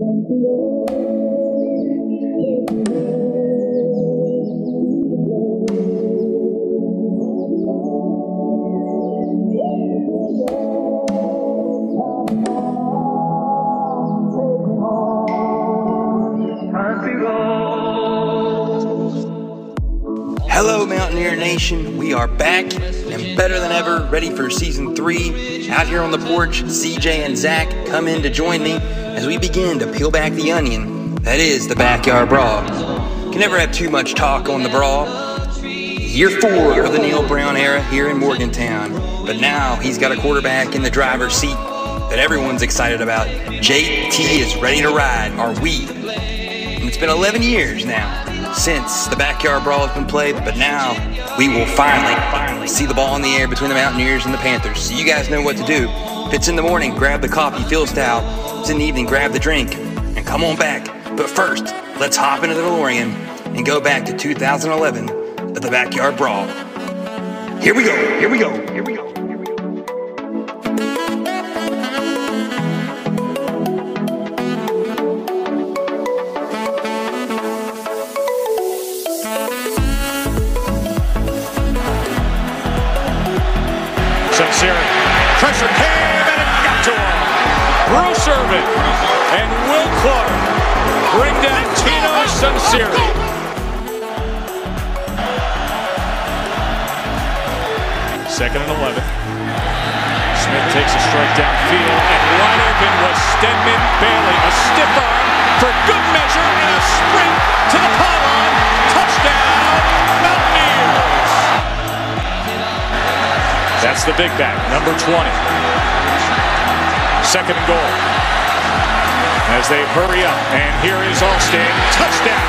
Hello, Mountaineer Nation. We are back and better than ever, ready for season three. Out here on the porch, CJ and Zach come in to join me as we begin to peel back the onion. That is the backyard brawl. Can never have too much talk on the brawl. Year four of the Neal Brown era here in Morgantown. But now he's got a quarterback in the driver's seat that everyone's excited about. JT is ready to ride, are we? And it's been 11 years now since the backyard brawl has been played, but now we will finally, finally see the ball in the air between the Mountaineers and the Panthers. So you guys know what to do. If it's in the morning, grab the coffee, feel style. If it's in the evening, grab the drink and come on back. But first, let's hop into the DeLorean and go back to 2011 of the backyard brawl. Here we go, here we go, here we go. Second and 11. Smith takes a strike downfield and wide open was Stedman Bailey. A stiff arm for good measure and a sprint to the pylon. Touchdown, Mountaineers. That's the big back, number 20. Second and goal. As they hurry up, and here is Alston. Touchdown.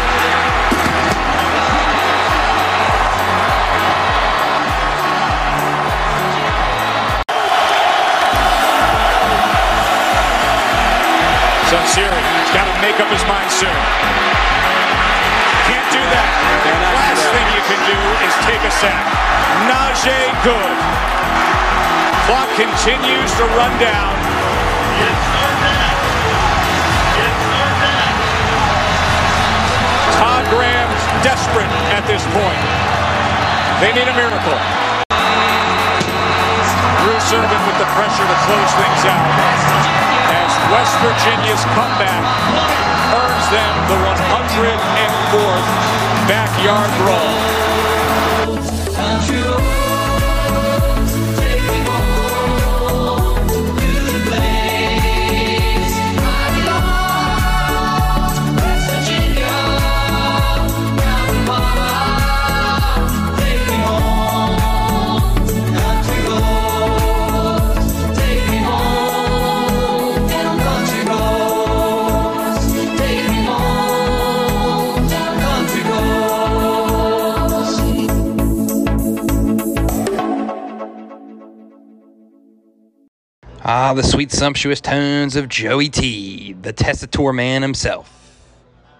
Sunseri has got to make up his mind soon. Can't do that. Last thing you can do is take a sack. Najee good. Clock continues to run down. Desperate at this point. They need a miracle. Bruce Irvin with the pressure to close things out. As West Virginia's comeback earns them the 104th backyard brawl. Ah, the sweet, sumptuous tones of Joey T, the testator man himself.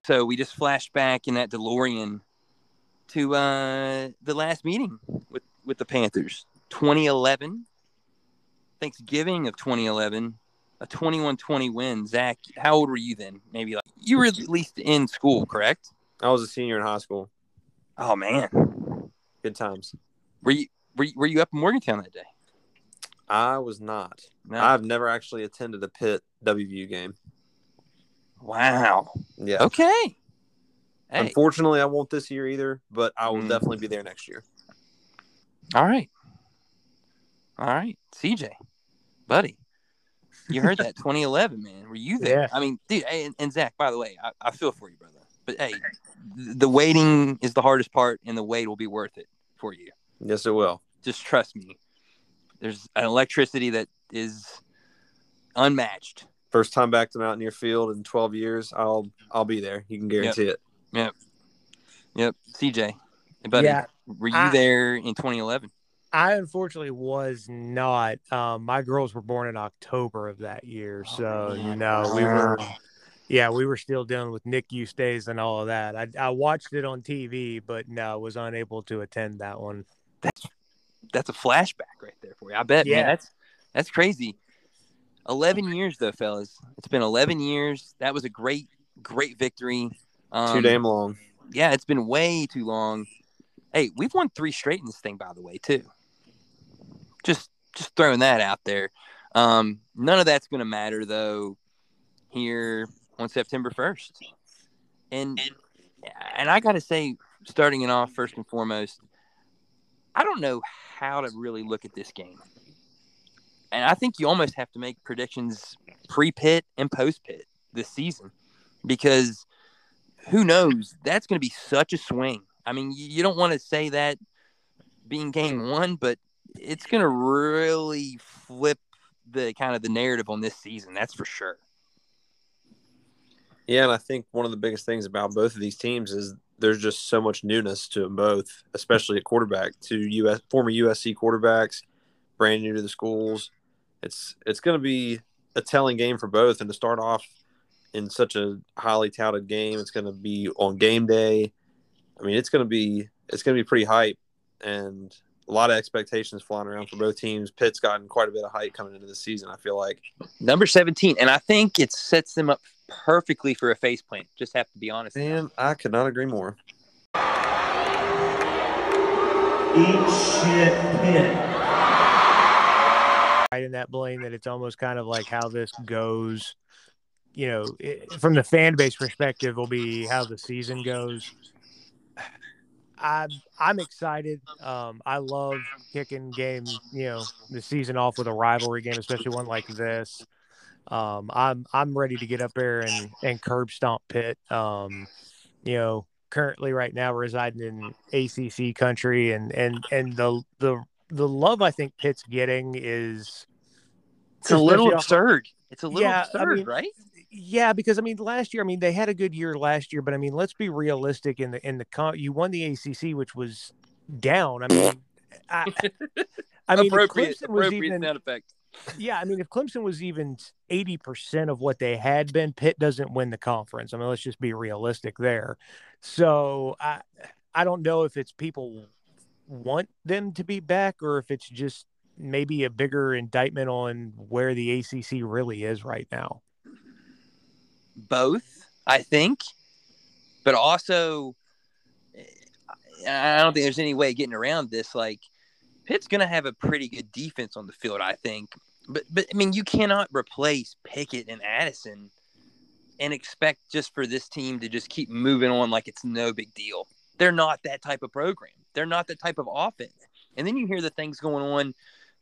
So we just flashed back in that DeLorean to uh, the last meeting with, with the Panthers, 2011, Thanksgiving of 2011, a 21-20 win. Zach, how old were you then? Maybe like you were at least in school, correct? I was a senior in high school. Oh man, Good times. were you were you, were you up in Morgantown that day? I was not. No. I've never actually attended a Pitt WVU game. Wow. Yeah. Okay. Hey. Unfortunately, I won't this year either, but I will Mm. definitely be there next year. All right. All right. CJ, buddy, you heard that 2011, man. Were you there? Yeah. I mean, dude, hey, and, and Zach, by the way, I, I feel for you, brother. But hey, th- the waiting is the hardest part, and the wait will be worth it for you. Yes, it will. Just trust me. There's an electricity that is unmatched. First time back to Mountaineer Field in 12 years. I'll I'll be there. You can guarantee it. Yep. Yep. CJ, buddy, Yeah, were you I- there in 2011? I unfortunately was not. Um, my girls were born in October of that year, so man. no, we were. Yeah, we were still dealing with NICU stays and all of that. I, I watched it on TV, but no, was unable to attend that one. That's that's a flashback right there for you. I bet, man. Yeah. That's that's crazy. 11 years though, fellas. It's been 11 years. That was a great, great victory. Um, Too damn long. Yeah, it's been way too long. Hey, we've won three straight in this thing, by the way, too. Just, just throwing that out there. Um, none of that's going to matter though here on September 1st. And and I got to say, starting it off first and foremost, I don't know how to really look at this game. And I think you almost have to make predictions pre Pitt and post Pitt this season because who knows? That's going to be such a swing. I mean, you don't want to say that being game one, but it's going to really flip the kind of the narrative on this season. That's for sure. Yeah, and I think one of the biggest things about both of these teams is there's just so much newness to them both, especially at quarterback. To US former USC quarterbacks, brand new to the schools, it's it's going to be a telling game for both. And to start off in such a highly touted game, it's going to be on game day. I mean, it's going to be it's going to be pretty hype, and a lot of expectations flying around for both teams. Pitt's gotten quite a bit of hype coming into the season. I feel like number seventeen, and I think it sets them up perfectly for a face plant. Just have to be honest. Man, I could not agree more. Eat shit Pitt. Right in that Blaine that it's almost kind of like how this goes. You know, it, from the fan base perspective, will be how the season goes. I'm I'm excited. Um, I love kicking games. You know, the season off with a rivalry game, especially one like this. Um, I'm I'm ready to get up there and and curb stomp Pitt. Um, you know, currently right now residing in ACC country, and and and the the the love I think Pitt's getting is it's a little absurd. It's a little yeah, absurd, I mean, right? Yeah, because I mean, last year, I mean, they had a good year last year, but I mean, let's be realistic. In the in the con- you won the ACC, which was down. I mean, I, I mean, appropriate, Clemson was appropriate even, effect. Yeah, I mean, if Clemson was even eighty percent of what they had been, Pitt doesn't win the conference. I mean, let's just be realistic there. So I I don't know if it's people want them to be back or if it's just maybe a bigger indictment on where the ACC really is right now both, I think, but also eh, I don't think there's any way getting around this. Like Pitt's going to have a pretty good defense on the field, I think. But but I mean, you cannot replace Pickett and Addison and expect just for this team to just keep moving on like it's no big deal. They're not that type of program. They're not that type of offense. And then you hear the things going on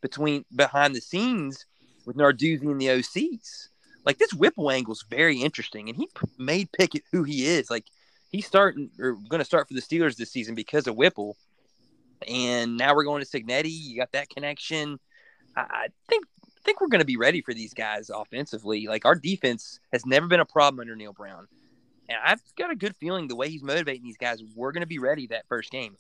between behind the scenes with Narduzzi and the OCs like this Whipple angle is very interesting, and he made Pickett who he is. Like he's starting or going to start for the Steelers this season because of Whipple, and now we're going to Cignetti. You got that connection. I, I think I think we're going to be ready for these guys offensively. Like our defense has never been a problem under Neal Brown, and I've got a good feeling the way he's motivating these guys, we're going to be ready that first game.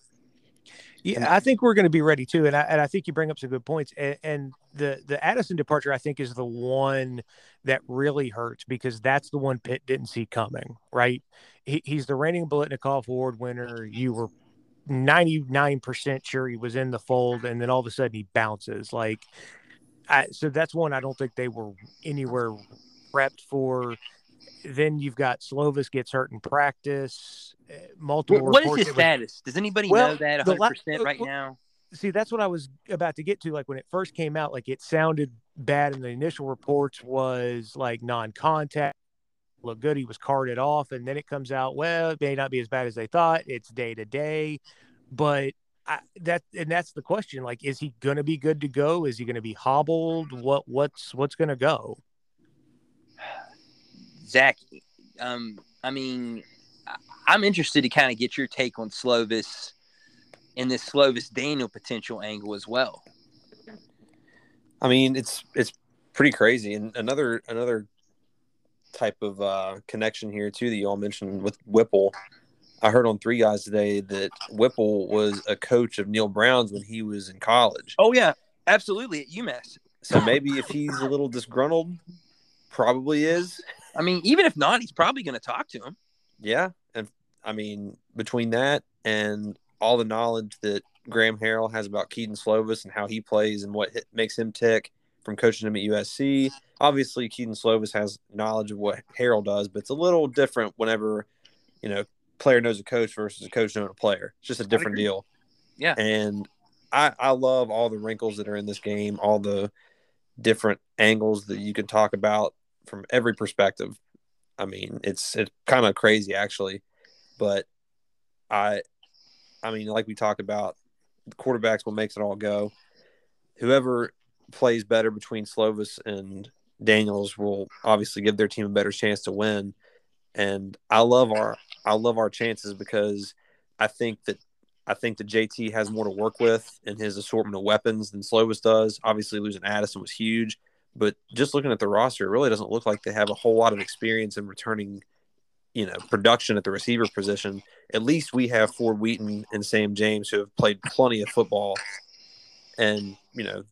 Yeah, I think we're going to be ready too, and I, and I think you bring up some good points. And, and, the the Addison departure, I think, is the one that really hurts because that's the one Pitt didn't see coming. Right? He, he's the reigning Biletnikoff Award winner. You were ninety nine percent sure he was in the fold, and then all of a sudden he bounces. Like, I, so that's one I don't think they were anywhere prepped for. Then you've got Slovis gets hurt in practice eh, multiple. What is his status? Does anybody well, know that 100 percent uh, right now? See, that's what I was about to get to. Like when it first came out, like it sounded bad in the initial reports was like non-contact. Look good. He was carted off, and then it comes out. Well, it may not be as bad as they thought. It's day to day, but I, that and that's the question. Like, is he going to be good to go? Is he going to be hobbled? What what's what's going to go? Zach, um, I mean, I'm interested to kind of get your take on Slovis and this Slovis Daniel potential angle as well. I mean, it's it's pretty crazy, and another another type of uh, connection here too that you all mentioned with Whipple. I heard on Three Guys today that Whipple was a coach of Neal Brown's when he was in college. Oh yeah, absolutely at UMass. So maybe if he's a little disgruntled, probably is. I mean, even if not, he's probably going to talk to him. Yeah, and I mean, between that and all the knowledge that Graham Harrell has about Kedon Slovis and how he plays and what makes him tick from coaching him at USC. Obviously, Kedon Slovis has knowledge of what Harrell does, but it's a little different whenever you know player knows a coach versus a coach knowing a player. It's just a different deal. Yeah, and I I love all the wrinkles that are in this game, all the different angles that you can talk about from every perspective. I mean, it's it's kind of crazy actually, but I I mean, like we talked about, the quarterback's what makes it all go. Whoever plays better between Slovis and Daniels will obviously give their team a better chance to win. And I love our I love our chances because I think that I think that JT has more to work with in his assortment of weapons than Slovis does. Obviously, losing Addison was huge, but just looking at the roster, it really doesn't look like they have a whole lot of experience in returning, you know, production at the receiver position. At least we have Ford Wheaton and Sam James who have played plenty of football, and you know,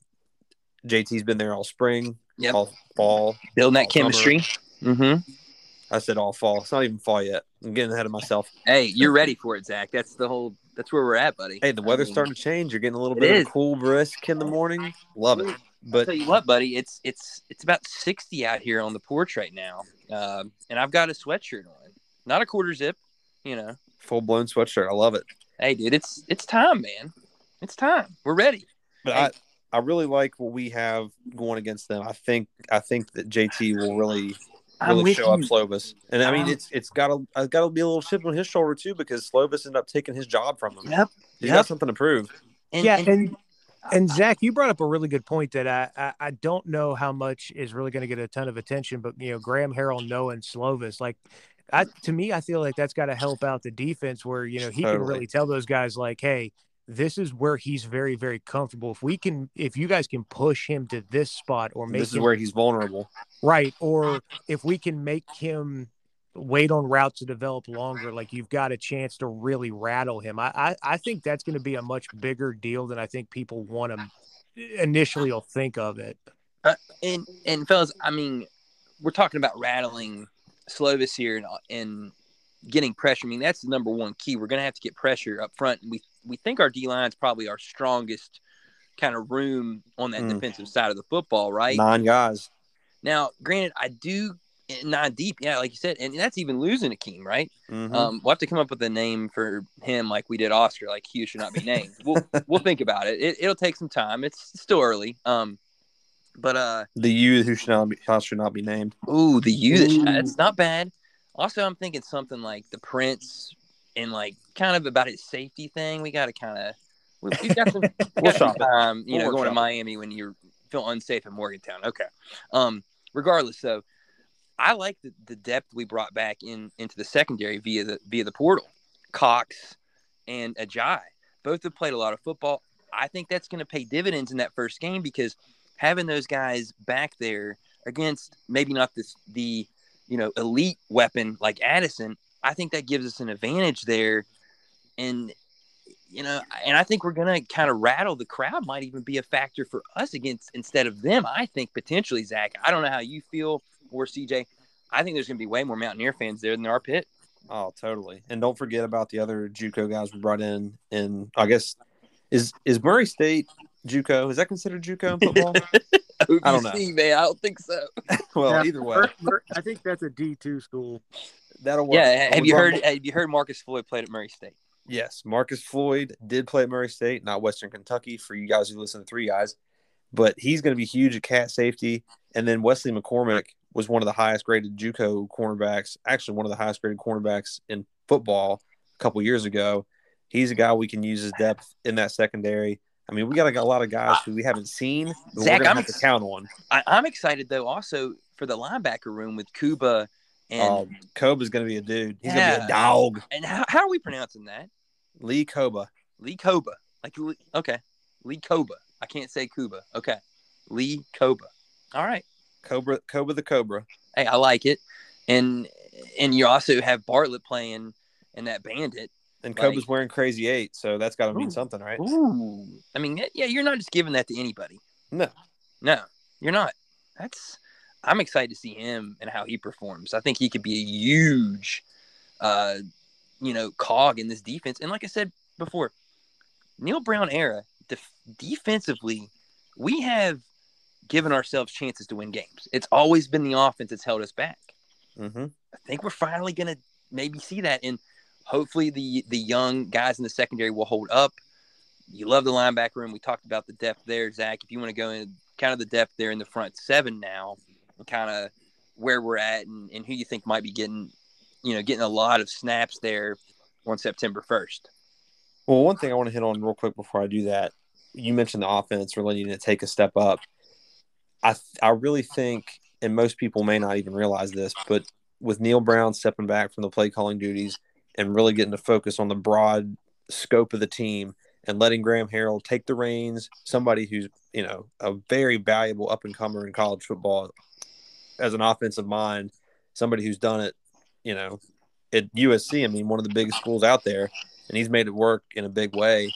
JT's been there all spring, yep. all fall, building that chemistry. Mm-hmm. I said all fall. It's not even fall yet. I'm getting ahead of myself. Hey, you're ready for it, Zach. That's the whole. That's where we're at, buddy. Hey, the weather's I mean, starting to change. You're getting a little bit is. of a cool brisk in the morning. Love it. But I'll tell you what, buddy, it's it's it's about 60 out here on the porch right now, uh, and I've got a sweatshirt on, not a quarter zip, you know, full blown sweatshirt. I love it. Hey, dude, it's it's time, man. It's time. We're ready. But hey. I I really like what we have going against them. I think I think that JT will really really show you. up Slovis. And I mean, um, it's it's got to it's got to be a little chip on his shoulder too because Slovis ended up taking his job from him. Yep, he yep. got something to prove. And, yeah, and, and and Zach, you brought up a really good point that I I, I don't know how much is really going to get a ton of attention, but you know, Graham Harrell, Noah, and Slovis, like. I, to me, I feel like that's got to help out the defense where, you know, he totally. can really tell those guys, like, hey, this is where he's very very comfortable if we can if you guys can push him to this spot or make this is him, where he's vulnerable right or if we can make him wait on routes to develop longer like you've got a chance to really rattle him i i, I think that's going to be a much bigger deal than i think people want to initially will think of it uh, and and fellas i mean we're talking about rattling slovis here and, and getting pressure. I mean, that's the number one key. We're going to have to get pressure up front. And we we think our D line is probably our strongest kind of room on that mm. defensive side of the football, right? Nine guys. Now, granted, I do nine deep, yeah, like you said, and that's even losing Akeem, right? Mm-hmm. Um, we'll have to come up with a name for him, like we did Oscar. Like Hugh should not be named. we'll we'll think about it. it. will take some time. It's still early. Um, but uh, the you who should not be should not be named. Ooh, the you that it's not bad. Also, I'm thinking something like the Prince and like kind of about his safety thing. We got to kind of we've got some, we got some time, you we'll know, going to Miami when you feel unsafe in Morgantown. Okay. Um, regardless, though, I like the, the depth we brought back in into the secondary via the via the portal. Cox and Agiye both have played a lot of football. I think that's going to pay dividends in that first game because having those guys back there against maybe not this the you know, elite weapon like Addison, I think that gives us an advantage there. And, you know, and I think we're going to kind of rattle the crowd, might even be a factor for us against instead of them. I think potentially, Zach. I don't know how you feel or CJ. I think there's going to be way more Mountaineer fans there than our Pitt. Oh, totally. And don't forget about the other JUCO guys we brought in. And I guess is is Murray State JUCO? Is that considered JUCO in football? I don't know, man. I don't think so. well, yeah, either way, I think that's a D two school. That'll work. Yeah. Have you heard? Have you heard Marcus Floyd played at Murray State? Yes, Marcus Floyd did play at Murray State, not Western Kentucky. For you guys who listen to Three Guys, but he's going to be huge at cat safety. And then Wesley McCormick was one of the highest graded JUCO cornerbacks, actually one of the highest graded cornerbacks in football a couple years ago. He's a guy we can use as depth in that secondary. I mean, we got a, lot of guys who we haven't seen. Zach, I'm to count on. I, am excited though, also for the linebacker room with Kuba and um, Kpogba's going to be a dude. He's yeah. going to be a dog. And how, how are we pronouncing that? Lee Kpogba. Lee Kpogba. Like okay, Lee Kpogba. I can't say Kuba. Okay, Lee Kpogba. All right. Cobra, Cobra the Cobra. Hey, I like it, and and you also have Bartlett playing in that Bandit. And like, wearing Crazy Eight, so that's got to mean something, right? Ooh. I mean, yeah, you're not just giving that to anybody. No, no, you're not. That's. I'm excited to see him and how he performs. I think he could be a huge, uh, you know, cog in this defense. And like I said before, Neal Brown era def- defensively, we have giving ourselves chances to win games. It's always been the offense that's held us back. Mm-hmm. I think we're finally going to maybe see that, and hopefully the the young guys in the secondary will hold up. You love the linebacker room. We talked about the depth there, Zach. If you want to go in kind of the depth there in the front seven now, and kind of where we're at, and, and who you think might be getting, you know, getting a lot of snaps there on September first. Well, one thing I want to hit on real quick before I do that, you mentioned the offense really needing to take a step up. I I really think, and most people may not even realize this, but with Neal Brown stepping back from the play calling duties and really getting to focus on the broad scope of the team and letting Graham Harrell take the reins, somebody who's you know a very valuable up and comer in college football as an offensive mind, somebody who's done it, you know, at USC. I mean, one of the biggest schools out there, and he's made it work in a big way.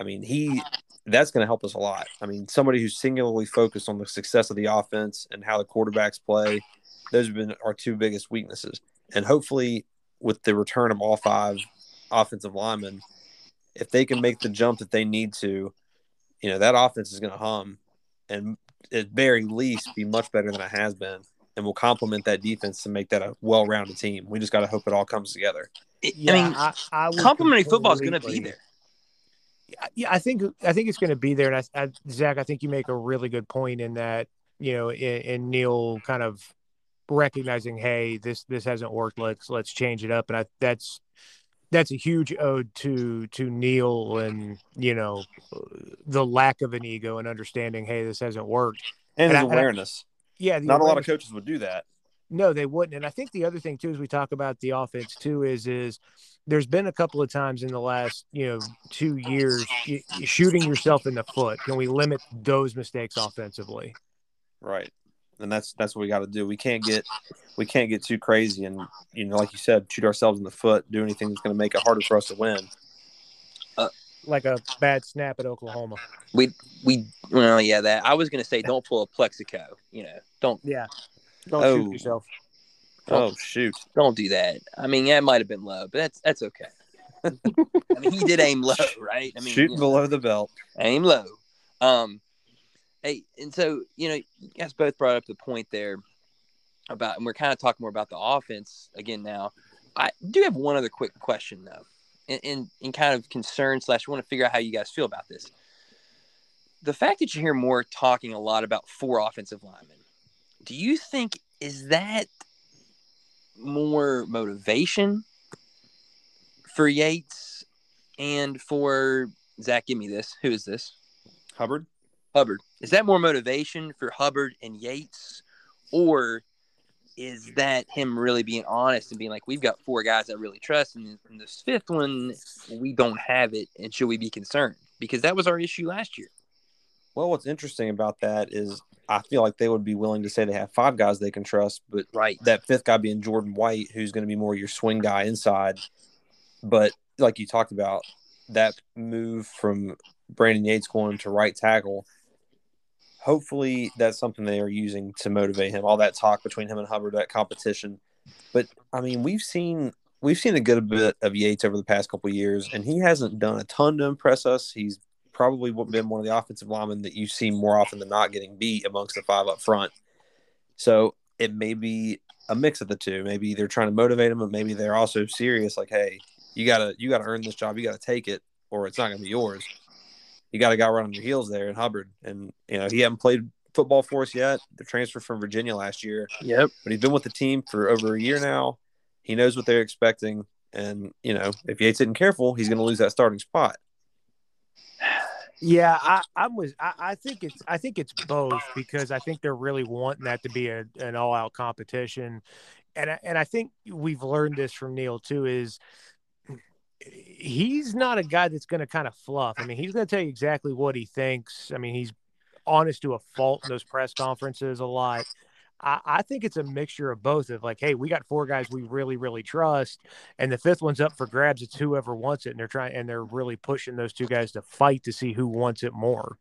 I mean, he that's going to help us a lot. I mean, somebody who's singularly focused on the success of the offense and how the quarterbacks play. Those have been our two biggest weaknesses, and hopefully, with the return of all five offensive linemen, if they can make the jump that they need to, you know, that offense is going to hum, and at very least be much better than it has been, and will complement that defense to make that a well-rounded team. We just got to hope it all comes together. I mean, I, I complimentary football is going to be completely- there. Yeah, I think I think it's going to be there, and I, I, Zach, I think you make a really good point in that you know, in, in Neal kind of recognizing, hey, this this hasn't worked. Let's let's change it up, and I that's that's a huge ode to to Neal and you know the lack of an ego and understanding, hey, this hasn't worked. And, And his I- and I- awareness. Yeah, Not a lot of coaches would do that. No, they wouldn't. And I think the other thing too, as we talk about the offense too, is is there's been a couple of times in the last you know two years y- y- shooting yourself in the foot. Can we limit those mistakes offensively? Right. And that's that's what we got to do. We can't get we can't get too crazy and you know like you said shoot ourselves in the foot, do anything that's going to make it harder for us to win. Uh, like a bad snap at Oklahoma. We we well yeah that I was going to say don't pull a Plaxico. You know, don't Yeah. Don't Oh. shoot yourself. Oh shoot. don't do that. I mean, that might have been low, but that's that's okay. I mean, he did aim low, right? I mean, Shooting you know. below the belt. aim low. Um, hey, and so you know, you guys both brought up the point there about, and we're kind of talking more about the offense again now. I do have one other quick question though, and and, and kind of concern slash want to figure out how you guys feel about this. The fact that you hear more talking a lot about four offensive linemen, do you think is that more motivation for Yates and for Zach? Give me this. Who is this? Hubbard. Hubbard. Is that more motivation for Hubbard and Yates, or is that him really being honest and being like, we've got four guys I really trust, and, and this fifth one we don't have it, and should we be concerned? Because that was our issue last year. Well, what's interesting about that is I feel like they would be willing to say they have five guys they can trust, but Right. that fifth guy being Jordan White, who's going to be more your swing guy inside. But like you talked about, that move from Brandon Yates going to right tackle, hopefully that's something they are using to motivate him. All that talk between him and Hubbard, that competition. But I mean, we've seen we've seen a good bit of Yates over the past couple of years, and he hasn't done a ton to impress us. He's probably would have been one of the offensive linemen that you see more often than not getting beat amongst the five up front. So it may be a mix of the two. Maybe they're trying to motivate him, but maybe they're also serious. Like, hey, you gotta you gotta earn this job. You gotta take it, or it's not gonna be yours. You got a guy right on your heels there in Hubbard, and you know he hasn't played football for us yet. The transfer from Virginia last year, Yep. but he's been with the team for over a year now. He knows what they're expecting, and you know if Yates isn't careful, he's gonna lose that starting spot. Yeah, I, I'm with. I, I think it's. I think it's both because I think they're really wanting that to be a, an all-out competition, and I, and I think we've learned this from Neal too. Is he's not a guy that's going to kind of fluff. I mean, he's going to tell you exactly what he thinks. I mean, he's honest to a fault in those press conferences a lot. I, I think it's a mixture of both. Of like, hey, we got four guys we really, really trust, and the fifth one's up for grabs. It's whoever wants it, and they're trying and they're really pushing those two guys to fight to see who wants it more.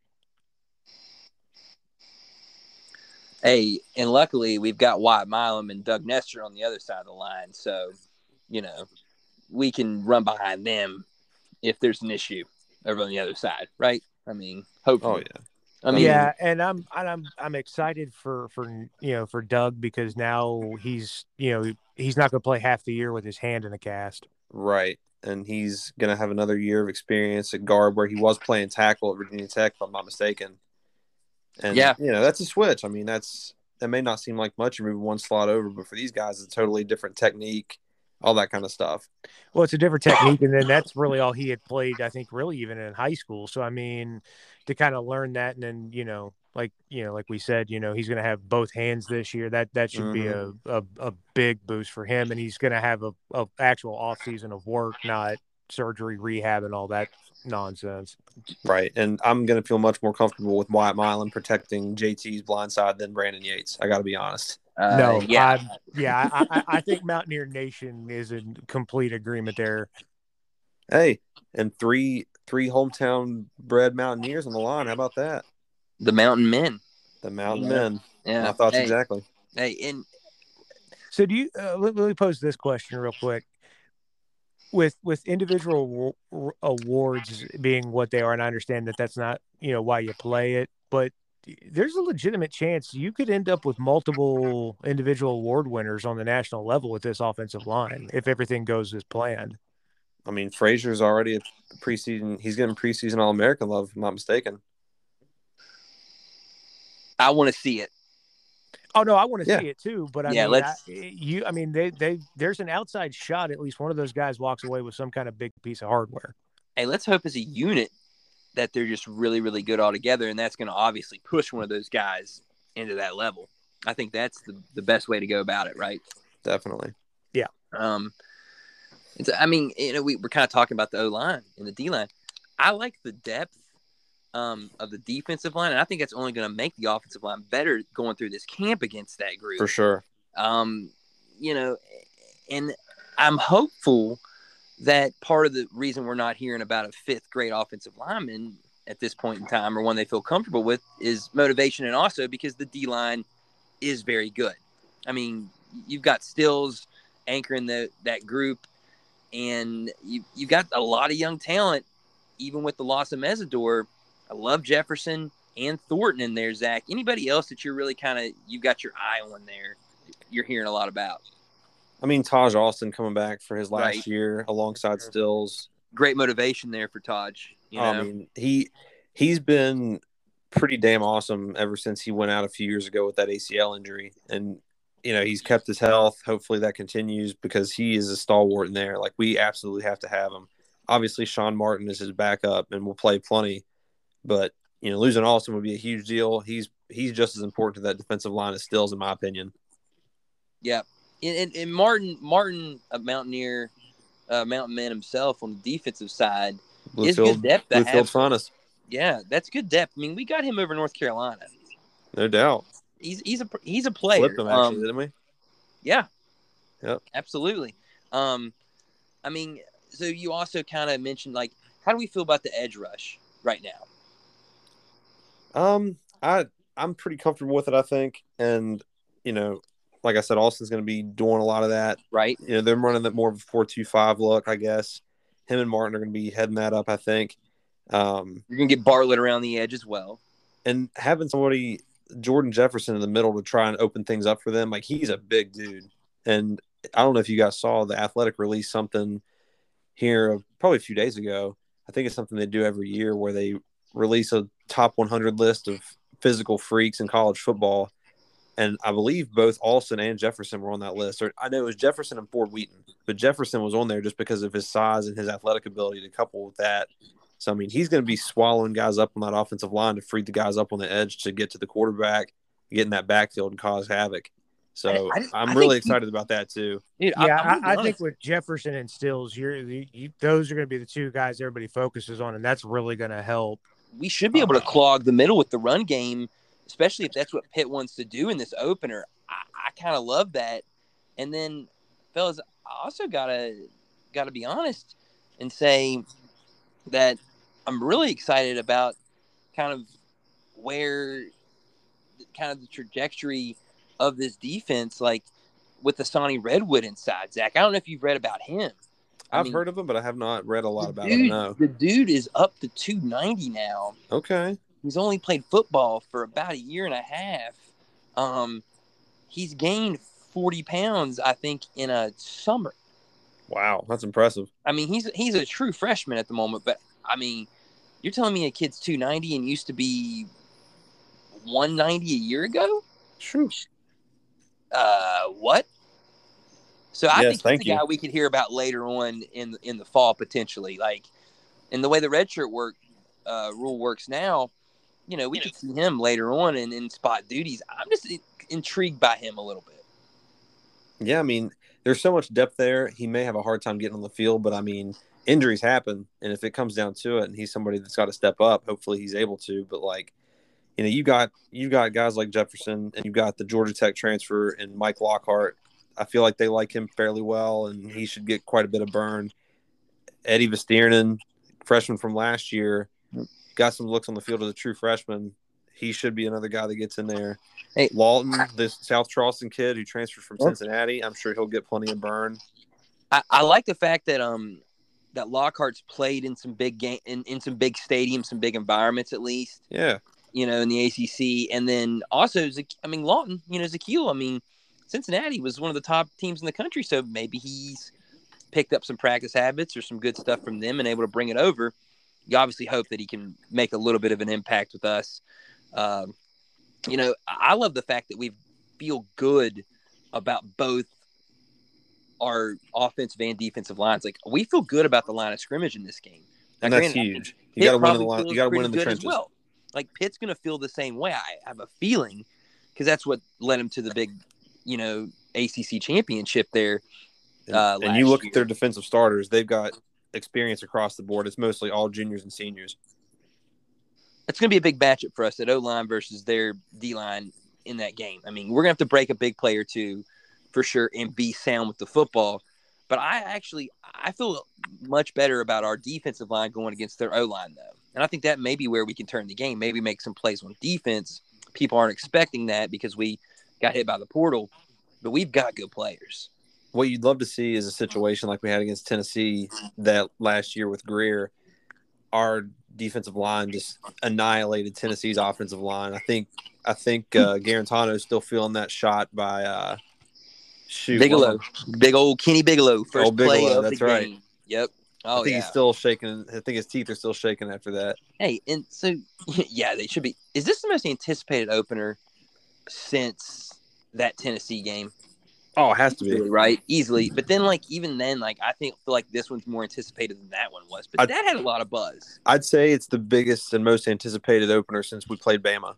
Hey, and luckily we've got Wyatt Milum and Doug Nester on the other side of the line, so you know we can run behind them if there's an issue over on the other side, right? I mean, oh, hopefully. Oh yeah, I mean, yeah, and I'm and I'm I'm excited for for you know for Doug because now he's you know he's not going to play half the year with his hand in a cast. Right. And he's going to have another year of experience at guard where he was playing tackle at Virginia Tech, if I'm not mistaken. And, Yeah. you know, that's a switch. I mean, that's that may not seem like much. Moving one slot over, but for these guys, it's a totally different technique, all that kind of stuff. Well, it's a different technique, and then that's really all he had played. I think really even in high school. So I mean, to kind of learn that, and then you know, like you know, like we said, you know, he's going to have both hands this year. That that should be mm-hmm. a, a a big boost for him, and he's going to have a, a actual off season of work, not surgery, rehab, and all that nonsense. Right. And I'm going to feel much more comfortable with Wyatt Milum protecting JT's blind side than Brandon Yates. I got to be honest. Uh, no, yeah, I'm- yeah, I, I, I think Mountaineer Nation is in complete agreement there. Hey, and three three hometown bred Mountaineers on the line. How about that? the Mountain Men. The Mountain Yeah. Men. Yeah, My thoughts hey, exactly. Hey, and So do you? Uh, let, let me pose this question real quick. With with individual awards being what they are, and I understand that that's not you know why you play it, but there's a legitimate chance you could end up with multiple individual award winners on the national level with this offensive line if everything goes as planned. I mean, Frazier's already a preseason. He's getting preseason All American love, if I'm not mistaken. I want to see it. Oh no, I want to Yeah. see it too, but I Yeah, mean, let's- I, you, I mean, they, they, there's an outside shot. At least one of those guys walks away with some kind of big piece of hardware. Hey, let's hope as a unit that they're just really, really good all together, and that's going to obviously push one of those guys into that level. I think that's the, the best way to go about it, right? Definitely. Yeah. Um, it's, I mean, you know, we we're kind of talking about the O line and the D line. I like the depth um, of the defensive line, and I think that's only going to make the offensive line better going through this camp against that group. For sure. Um, you know, and I'm hopeful that part of the reason we're not hearing about a fifth grade offensive lineman at this point in time or one they feel comfortable with is motivation and also because the D line is very good. I mean, you've got Stills anchoring the that group and you you've got a lot of young talent even with the loss of Mesidor. I love Jefferson and Thornton in there, Zach. Anybody else that you're really kind of you've got your eye on there? You're hearing a lot about. I mean, Taijh Alston coming back for his last Right. year alongside Stills. Great motivation there for Taijh. You know, I mean, he he's been pretty damn awesome ever since he went out a few years ago with that ACL injury, and you know he's kept his health. Hopefully that continues because he is a stalwart in there. Like we absolutely have to have him. Obviously, Sean Martin is his backup and will play plenty, but you know losing Alston would be a huge deal. He's he's just as important to that defensive line as Stills, in my opinion. yeah. And, and, Martin, Martin, a Mountaineer, uh, Mountain Man himself on the defensive side is Bluefield, good depth to Bluefield finest, Yeah, that's good depth. I mean, we got him over North Carolina. no doubt. He's he's a he's a player. Flipped him actually, Um, didn't we? Yeah. Yep. Absolutely. Um, I mean, so you also kind of mentioned like, how do we feel about the edge rush right now? Um, I I'm pretty comfortable with it. I think, and you know, like I said, Alston's going to be doing a lot of that. Right. You know, they're running that more of a four two five look. I guess him and Martin are going to be heading that up. I think. Um, You're gonna get Bartlett around the edge as well. and having somebody Jordan Jefferson in the middle to try and open things up for them, like he's a big dude. And I don't know if you guys saw the Athletic release something here probably a few days ago. I think it's something they do every year where they release a top 100 list of physical freaks in college football. And I believe both Alston and Jefferson were on that list. Or I know it was Jefferson and Ford Wheaton, but Jefferson was on there just because of his size and his athletic ability to couple with that. So I mean, he's going to be swallowing guys up on that offensive line to free the guys up on the edge to get to the quarterback, get in that backfield and cause havoc. So I- I- I, am I really think he- excited about that too. Dude, Yeah, I'm gonna be I, I think with Jefferson and Stills, you're you, you, those are going to be the two guys everybody focuses on, and that's really going to help. we should be able to um, clog the middle with the run game, especially if that's what Pitt wants to do in this opener. I, I kind of love that. And then, fellas, I also gotta gotta be honest and say that I'm really excited about kind of where kind of the trajectory of this defense, like with the Sonny Redwood inside. Zach, I don't know if you've read about him. I I've mean, heard of him, but I have not read a lot about dude, him. No. The dude is up to 290 now. Okay. He's only played football for about a year and a half. Um, he's gained 40 pounds, I think, in a summer. Wow, that's impressive. I mean, he's he's a true freshman at the moment, but I mean, you're telling me a kid's 290 and used to be 190 a year ago? True. Uh, what? So I Yes, think thank he's a guy we could hear about later on in in the fall potentially. Like, in the way the redshirt work uh, rule works now, you know, we could see him later on in, in spot duties. I'm just in- intrigued by him a little bit. Yeah, I mean, there's so much depth there. He may have a hard time getting on the field, but I mean, injuries happen, and if it comes down to it, and he's somebody that's got to step up, hopefully he's able to. But like, you know, you got you got guys like Jefferson, and you got the Georgia Tech transfer and Mike Lockhart. I feel like they like him fairly well, and he should get quite a bit of burn. Eddie Vesterinen, freshman from last year, got some looks on the field as a true freshman. He should be another guy that gets in there. Hey. Lawton, this South Charleston kid who transferred from Cincinnati, I'm sure he'll get plenty of burn. I, I like the fact that um that Lockhart's played in some big game in, in some big stadiums, some big environments at least. Yeah, you know, in the ACC, and then also, I mean, Lawton, you know, Zakeel. I mean, Cincinnati was one of the top teams in the country, so maybe he's picked up some practice habits or some good stuff from them and able to bring it over. You obviously hope that he can make a little bit of an impact with us. Um, you know, I love the fact that we feel good about both our offensive and defensive lines. Like we feel good about the line of scrimmage in this game. Now, and that's granted, huge. You got to win the line. You got to win in the trenches. Well. Like Pitt's going to feel the same way. I have a feeling because that's what led him to the big, you know, ACC championship there. And, uh, and you look year. at their defensive starters; they've got experience across the board. It's mostly all juniors and seniors. It's going to be a big matchup for us at O line versus their D line in that game. I mean, we're going to have to break a big play or two for sure and be sound with the football. But I actually I feel much better about our defensive line going against their O line though, and I think that may be where we can turn the game. Maybe make some plays on defense. People aren't expecting that because we got hit by the portal, but we've got good players. What you'd love to see is a situation like we had against Tennessee that last year with Grier. Our defensive line just annihilated Tennessee's offensive line. I think I think uh, Guarantano is still feeling that shot by uh, shoot Bigelow, big old Kenny Bigelow, first Old Bigelow, play of that's the right. game. Yep. Oh, I Oh think yeah. he's still shaking. I think his teeth are still shaking after that. Hey, and so yeah, they should be. Is this the most anticipated opener since that Tennessee game? Oh, it has to Easily, be. right? Easily. But then, like even then, like I think feel like this one's more anticipated than that one was. But I- that had a lot of buzz. I'd say it's the biggest and most anticipated opener since we played Bama.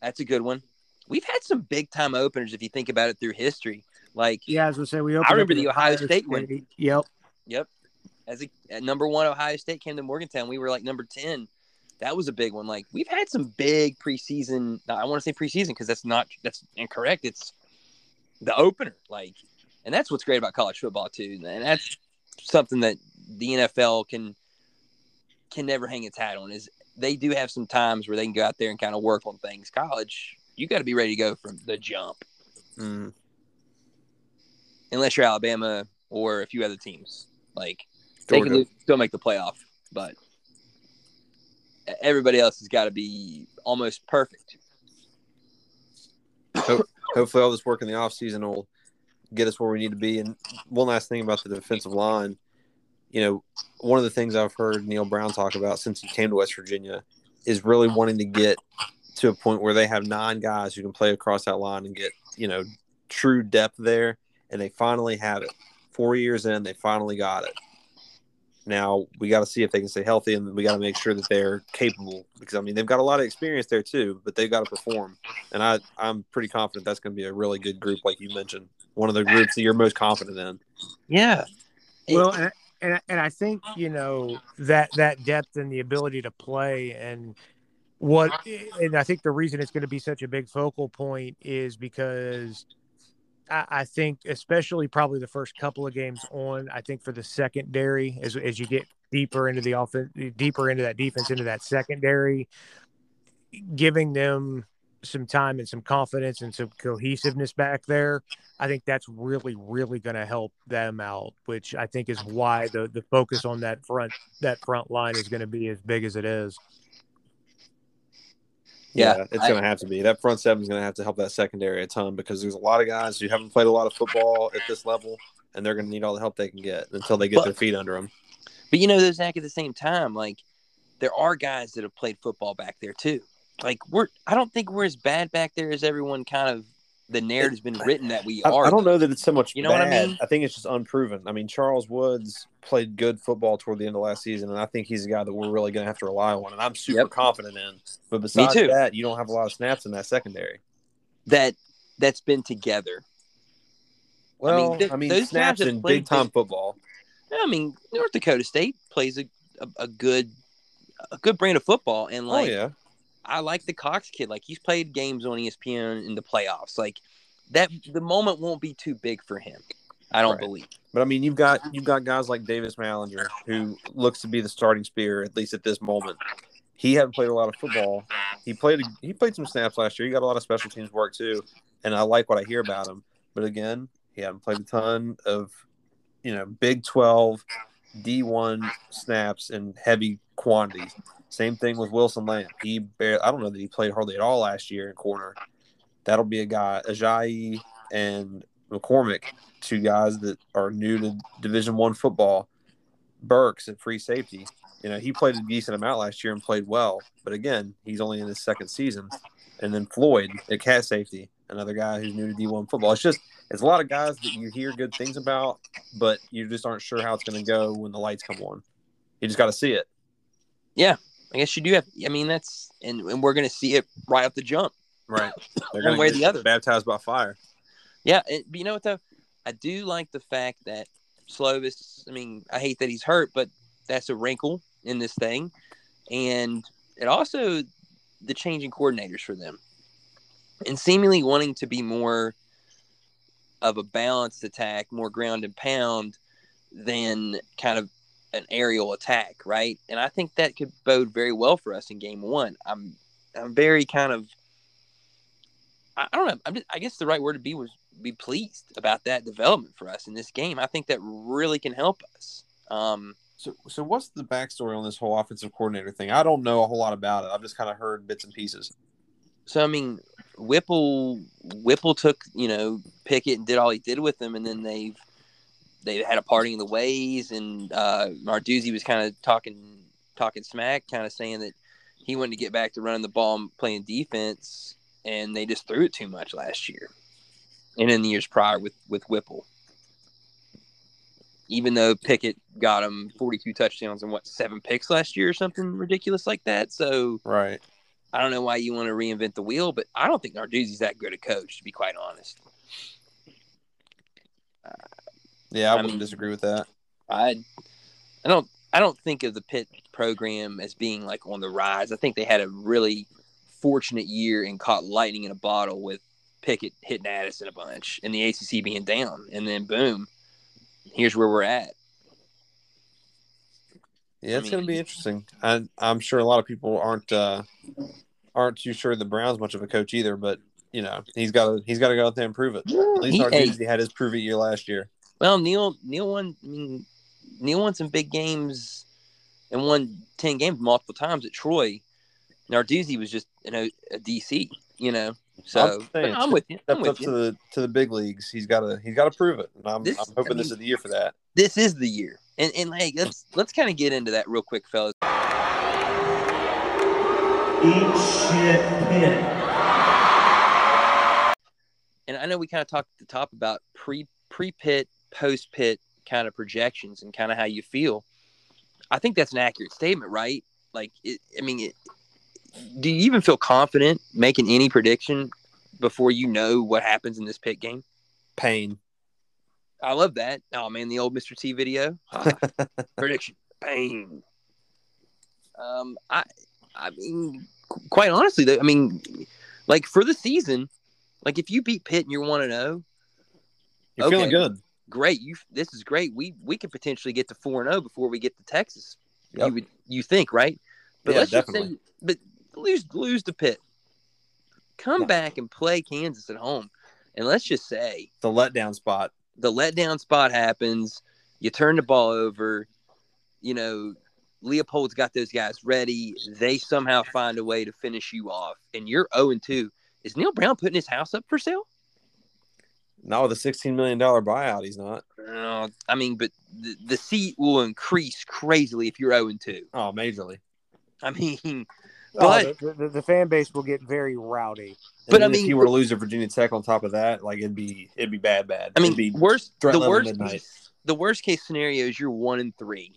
That's a good one. We've had some big time openers if you think about it through history. Like Yeah, as I say, we opened I remember the with Ohio State one. Yep. Yep. As a, at number one, Ohio State came to Morgantown. We were like number 10. That was a big one. Like we've had some big preseason. I want to say preseason because that's not, that's incorrect. It's the opener. Like, and that's what's great about college football too. And that's something that the NFL can, can never hang its hat on is they do have some times where they can go out there and kind of work on things. College, you got to be ready to go from the jump Mm. unless you're Alabama or a few other teams. Like they can lose, still make the playoff, but everybody else has got to be almost perfect. Hopefully all this work in the offseason will get us where we need to be. And one last thing about the defensive line, you know, one of the things I've heard Neal Brown talk about since he came to West Virginia is really wanting to get to a point where they have nine guys who can play across that line and get, you know, true depth there. And they finally have it. Four years in, they finally got it. Now we got to see if they can stay healthy, and we got to make sure that they're capable. Because I mean, they've got a lot of experience there too, but they've got to perform. And I, I'm pretty confident that's going to be a really good group, like you mentioned. One of the groups that you're most confident in. Yeah. Well, and, and and I think you know that that depth and the ability to play and what and I think the reason it's going to be such a big focal point is because I, think especially probably the first couple of games on I think for the secondary as as you get deeper into the offense deeper into that defense into that secondary giving them some time and some confidence and some cohesiveness back there I think that's really, really going to help them out, which I think is why the the focus on that front that front line is going to be as big as it is. Yeah, it's going to have to be. That front seven is going to have to help that secondary a ton because there's a lot of guys who haven't played a lot of football at this level, and they're going to need all the help they can get until they get But- their feet under them. But you know, though, Zach, at the same time, like there are guys that have played football back there too. Like we're, I don't think we're as bad back there as everyone kind of the narrative's been written that we I, are. I don't know that it's so much. You know what I mean? I think it's just unproven. I mean, Charles Woods played good football toward the end of last season, and I think he's a guy that we're really going to have to rely on, and I'm super Yep. confident in. But besides that, you don't have a lot of snaps in that secondary. that that's been together. Well, I th- mean, those snaps in big time football. I mean, North Dakota State plays a, a, a good a good brand of football, and oh, like. Oh yeah, I like the Cox kid. Like he's played games on ESPN in the playoffs. Like that, the moment won't be too big for him. I don't Right. believe. but I mean, you've got you've got guys like Davis Mallinger who looks to be the starting spear at least at this moment. He hadn't played a lot of football. He played he played some snaps last year. He got a lot of special teams work too, and I like what I hear about him. But again, he hadn't played a ton of you know Big Twelve D one snaps in heavy quantities. Same thing with Wilson Lamb. He barely, I don't know that he played hardly at all last year in corner. That'll be a guy Ajayi and McCormick, two guys that are new to Division One football. Burks at free safety. You know, he played a decent amount last year and played well, but again, he's only in his second season. And then Floyd at cat safety, another guy who's new to D1 football. It's just it's a lot of guys that you hear good things about, but you just aren't sure how it's going to go when the lights come on. You just got to see it. I guess you do have. I mean, that's and, and we're going to see it right off the jump. Right. They're One way or the other. Baptized by fire. Yeah, it, but you know what though? I do like the fact that Slovis. I mean, I hate that he's hurt, but that's a wrinkle in this thing, and it also the changing coordinators for them, and seemingly wanting to be more of a balanced attack, more ground and pound than kind of an aerial attack, right? And I think that could bode very well for us in game one. I'm I'm very kind of I, I don't know. I'm just, I guess the right word to be was be pleased about that development for us in this game. I think that really can help us. Um, So, so what's the backstory on this whole offensive coordinator thing? I don't know a whole lot about it. I've just kind of heard bits and pieces. so I mean, Whipple Whipple took you know Pickett and did all he did with them, and then they've they had a parting of the ways, and uh, Narduzzi was kind of talking talking smack, kind of saying that he wanted to get back to running the ball and playing defense, and they just threw it too much last year, and in the years prior with with Whipple. Even though Pickett got him 42 touchdowns and what seven picks last year or something ridiculous like that, so Right. I don't know why you want to reinvent the wheel, but I don't think Narduzzi's that good a coach, to be quite honest. Yeah, I, I wouldn't mean- disagree with that. I, I don't, I don't think of the Pitt program as being like on the rise. I think they had a really fortunate year and caught lightning in a bottle with Pickett hitting Addison a bunch and the ACC being down, and then boom, here's where we're at. Yeah, I it's going to be interesting. I, I'm sure a lot of people aren't uh, aren't too sure the Browns much of a coach either, but you know he's got to he's got to go out there and prove it. At least He- hey, Narduzzi had his prove it year last year. Well, Neal Neal won. I mean, Neal won some big games and won ten games multiple times at Troy. Narduzzi was just you know a DC, you know. So I'm saying, I'm with you. I'm Stepped up with to the to the big leagues. He's got to he's got to prove it. And I'm, This- I'm hoping I this is the year for that. This is the year, and and hey, let's let's kind of get into that real quick, fellas. Eat shit Pitt. And I know we kind of talked at the top about pre pre Pitt, post Pitt kind of projections and kind of how you feel. I think that's an accurate statement, right? Like, it, I mean, it, do you even feel confident making any prediction before you know what happens in this Pitt game? Pain. I love that. Oh man, the old Mr. T video. Ah, prediction. Pain. Um, I, I mean, qu- quite honestly, though, I mean, like for the season, like if you beat Pitt and you're one and zero, You're feeling good. Great. You this is great. We we could potentially get to four and zero before we get to Texas. Yep. You would you think right? But Yeah, let's just definitely. say, but lose lose to Pitt. Come Yeah. back and play Kansas at home, and let's just say The letdown spot. the letdown spot happens. You turn the ball over. You know, Leipold's got those guys ready. They somehow find a way to finish you off, and you're 0 and 2. Is Neal Brown putting his house up for sale? Not with a sixteen million dollar buyout, he's not. No, I mean, but the, the seat will increase crazily if you're 0 and 2. Oh, majorly. I mean, Oh, But- the, the, the fan base will get very rowdy. And But, I mean- if you were to lose to Virginia Tech on top of that, like it'd be it'd be bad, bad. I mean, it'd be worst the worst midnight. the worst case scenario is you're one and three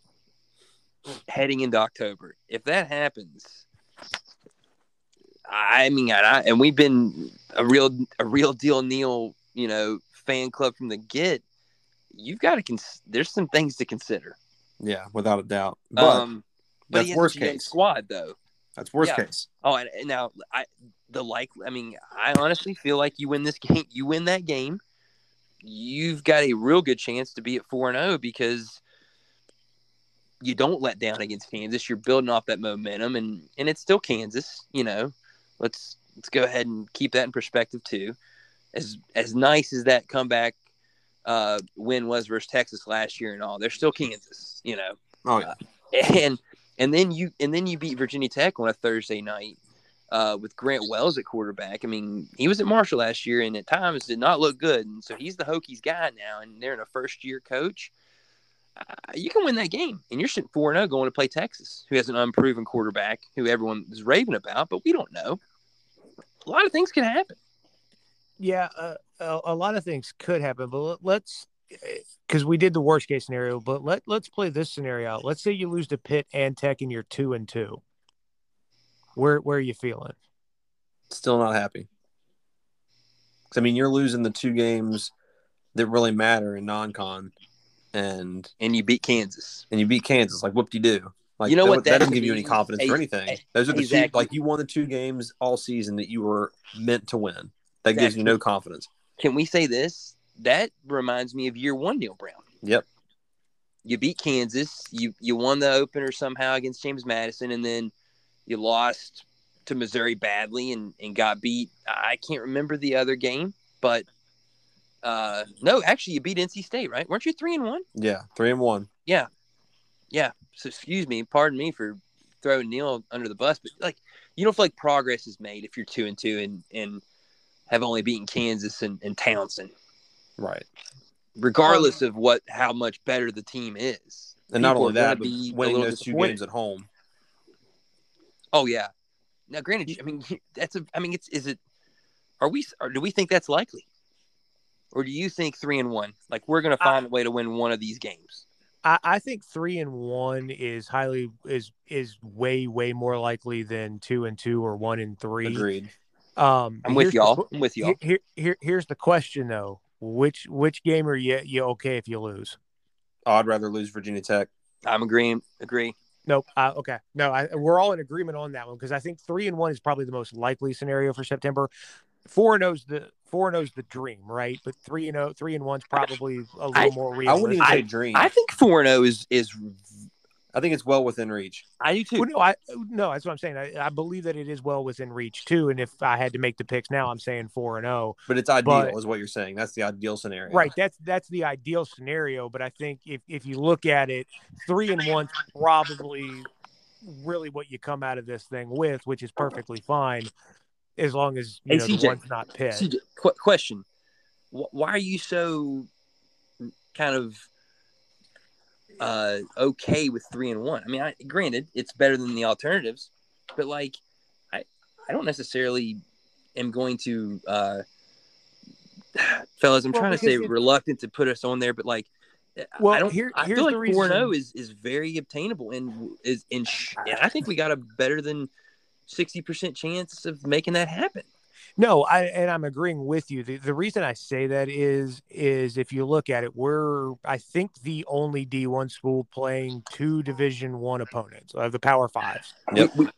heading into October. If that happens, I mean, I, and we've been a real a real deal Neal, you know, fan club from the get. You've got to cons- there's some things to consider. yeah, without a doubt. But um, but that's worst case. squad though. that's worst yeah. case. Oh, and, and now I the like. I mean, I honestly feel like you win this game. You win that game. You've got a real good chance to be at four and zero because you don't let down against Kansas. You're building off that momentum, and and it's still Kansas. You know, let's let's go ahead and keep that in perspective too. As as nice as that comeback uh, win was versus Texas last year and all, they're still Kansas. You know, Oh yeah. and and then you and then you beat Virginia Tech on a Thursday night uh, with Grant Wells at quarterback. I mean, he was at Marshall last year, and at times did not look good. And so he's the Hokies guy now, and they're in a first year coach. Uh, you can win that game, and you're sitting four zero going to play Texas, who has an unproven quarterback, who everyone is raving about, but we don't know. A lot of things can happen. Yeah, uh, a, a lot of things could happen, but let- let's because we did the worst case scenario. But let let's play this scenario out. Let's say you lose to Pitt and Tech, and you're two and two. Where where are you feeling? Still not happy. I mean, you're losing the two games that really matter in non-con, and And you beat Kansas. and you beat Kansas. Like, what do you do? Like, You know that, what That that doesn't give you any confidence hey, for anything. hey, Those are the hey, two. Like, you won the two games all season that you were meant to win. That gives you no confidence. Can we say this? That reminds me of year one, Neal Brown. Yep. you beat Kansas. You you won the opener somehow against James Madison, and then you lost to Missouri badly and, and got beat. I can't remember the other game, but uh, no, actually, you beat NC State, right? Weren't you three and one? Yeah, three and one. Yeah, yeah. So excuse me, pardon me for throwing Neal under the bus, but like you don't feel like progress is made if you're two and two and and have only beaten Kansas and, and Towson, Right. regardless of what how much better the team is. And not People only that, but be winning those two games at home. Oh yeah. Now, granted, I mean that's a. I mean, it's is it? Are we? Or do we think that's likely? Or do you think three and one? Like we're going to find a way to win one of these games. I, I think three and one is highly is is way way more likely than two and two or one and three. Agreed. Um, I'm with y'all. qu- I'm with y'all. Here, here, here, here's the question though: which which game are you you okay if you lose? Oh, I'd rather lose Virginia Tech. I'm agreeing. Agree. Nope. Uh, okay. No, I, we're all in agreement on that one because I think three and one is probably the most likely scenario for September. Four and O's the four and O's the dream, right? But three and O, three and one's probably a little I- more realistic. I wouldn't even say dream. I think four and zero is is. I think it's well within reach. I do too. Well, no, I no, that's what I'm saying. I, I believe that it is well within reach too. And if I had to make the picks now, I'm saying four and zero. But it's ideal, But- is what you're saying. That's the ideal scenario. Right. That's that's the ideal scenario. But I think if if you look at it, three and one probably really what you come out of this thing with, which is perfectly fine, as long as you Hey, know the CJ. one's not Pitt. CJ, qu- question: Why are you so kind of uh, okay with three and one? I mean, I, granted, it's better than the alternatives, but like, I I don't necessarily am going to, uh, fellas. I'm Well, trying to say it- reluctant to put us on there, but like. Well, I don't. here- I feel like four and zero is is very obtainable and is in. And I think we got a better than sixty percent chance of making that happen. No, I and I'm agreeing with you. The, the reason I say that is is if you look at it, we're I think the only D1 school playing two Division One opponents, uh, the Power Fives. Yep. We- we-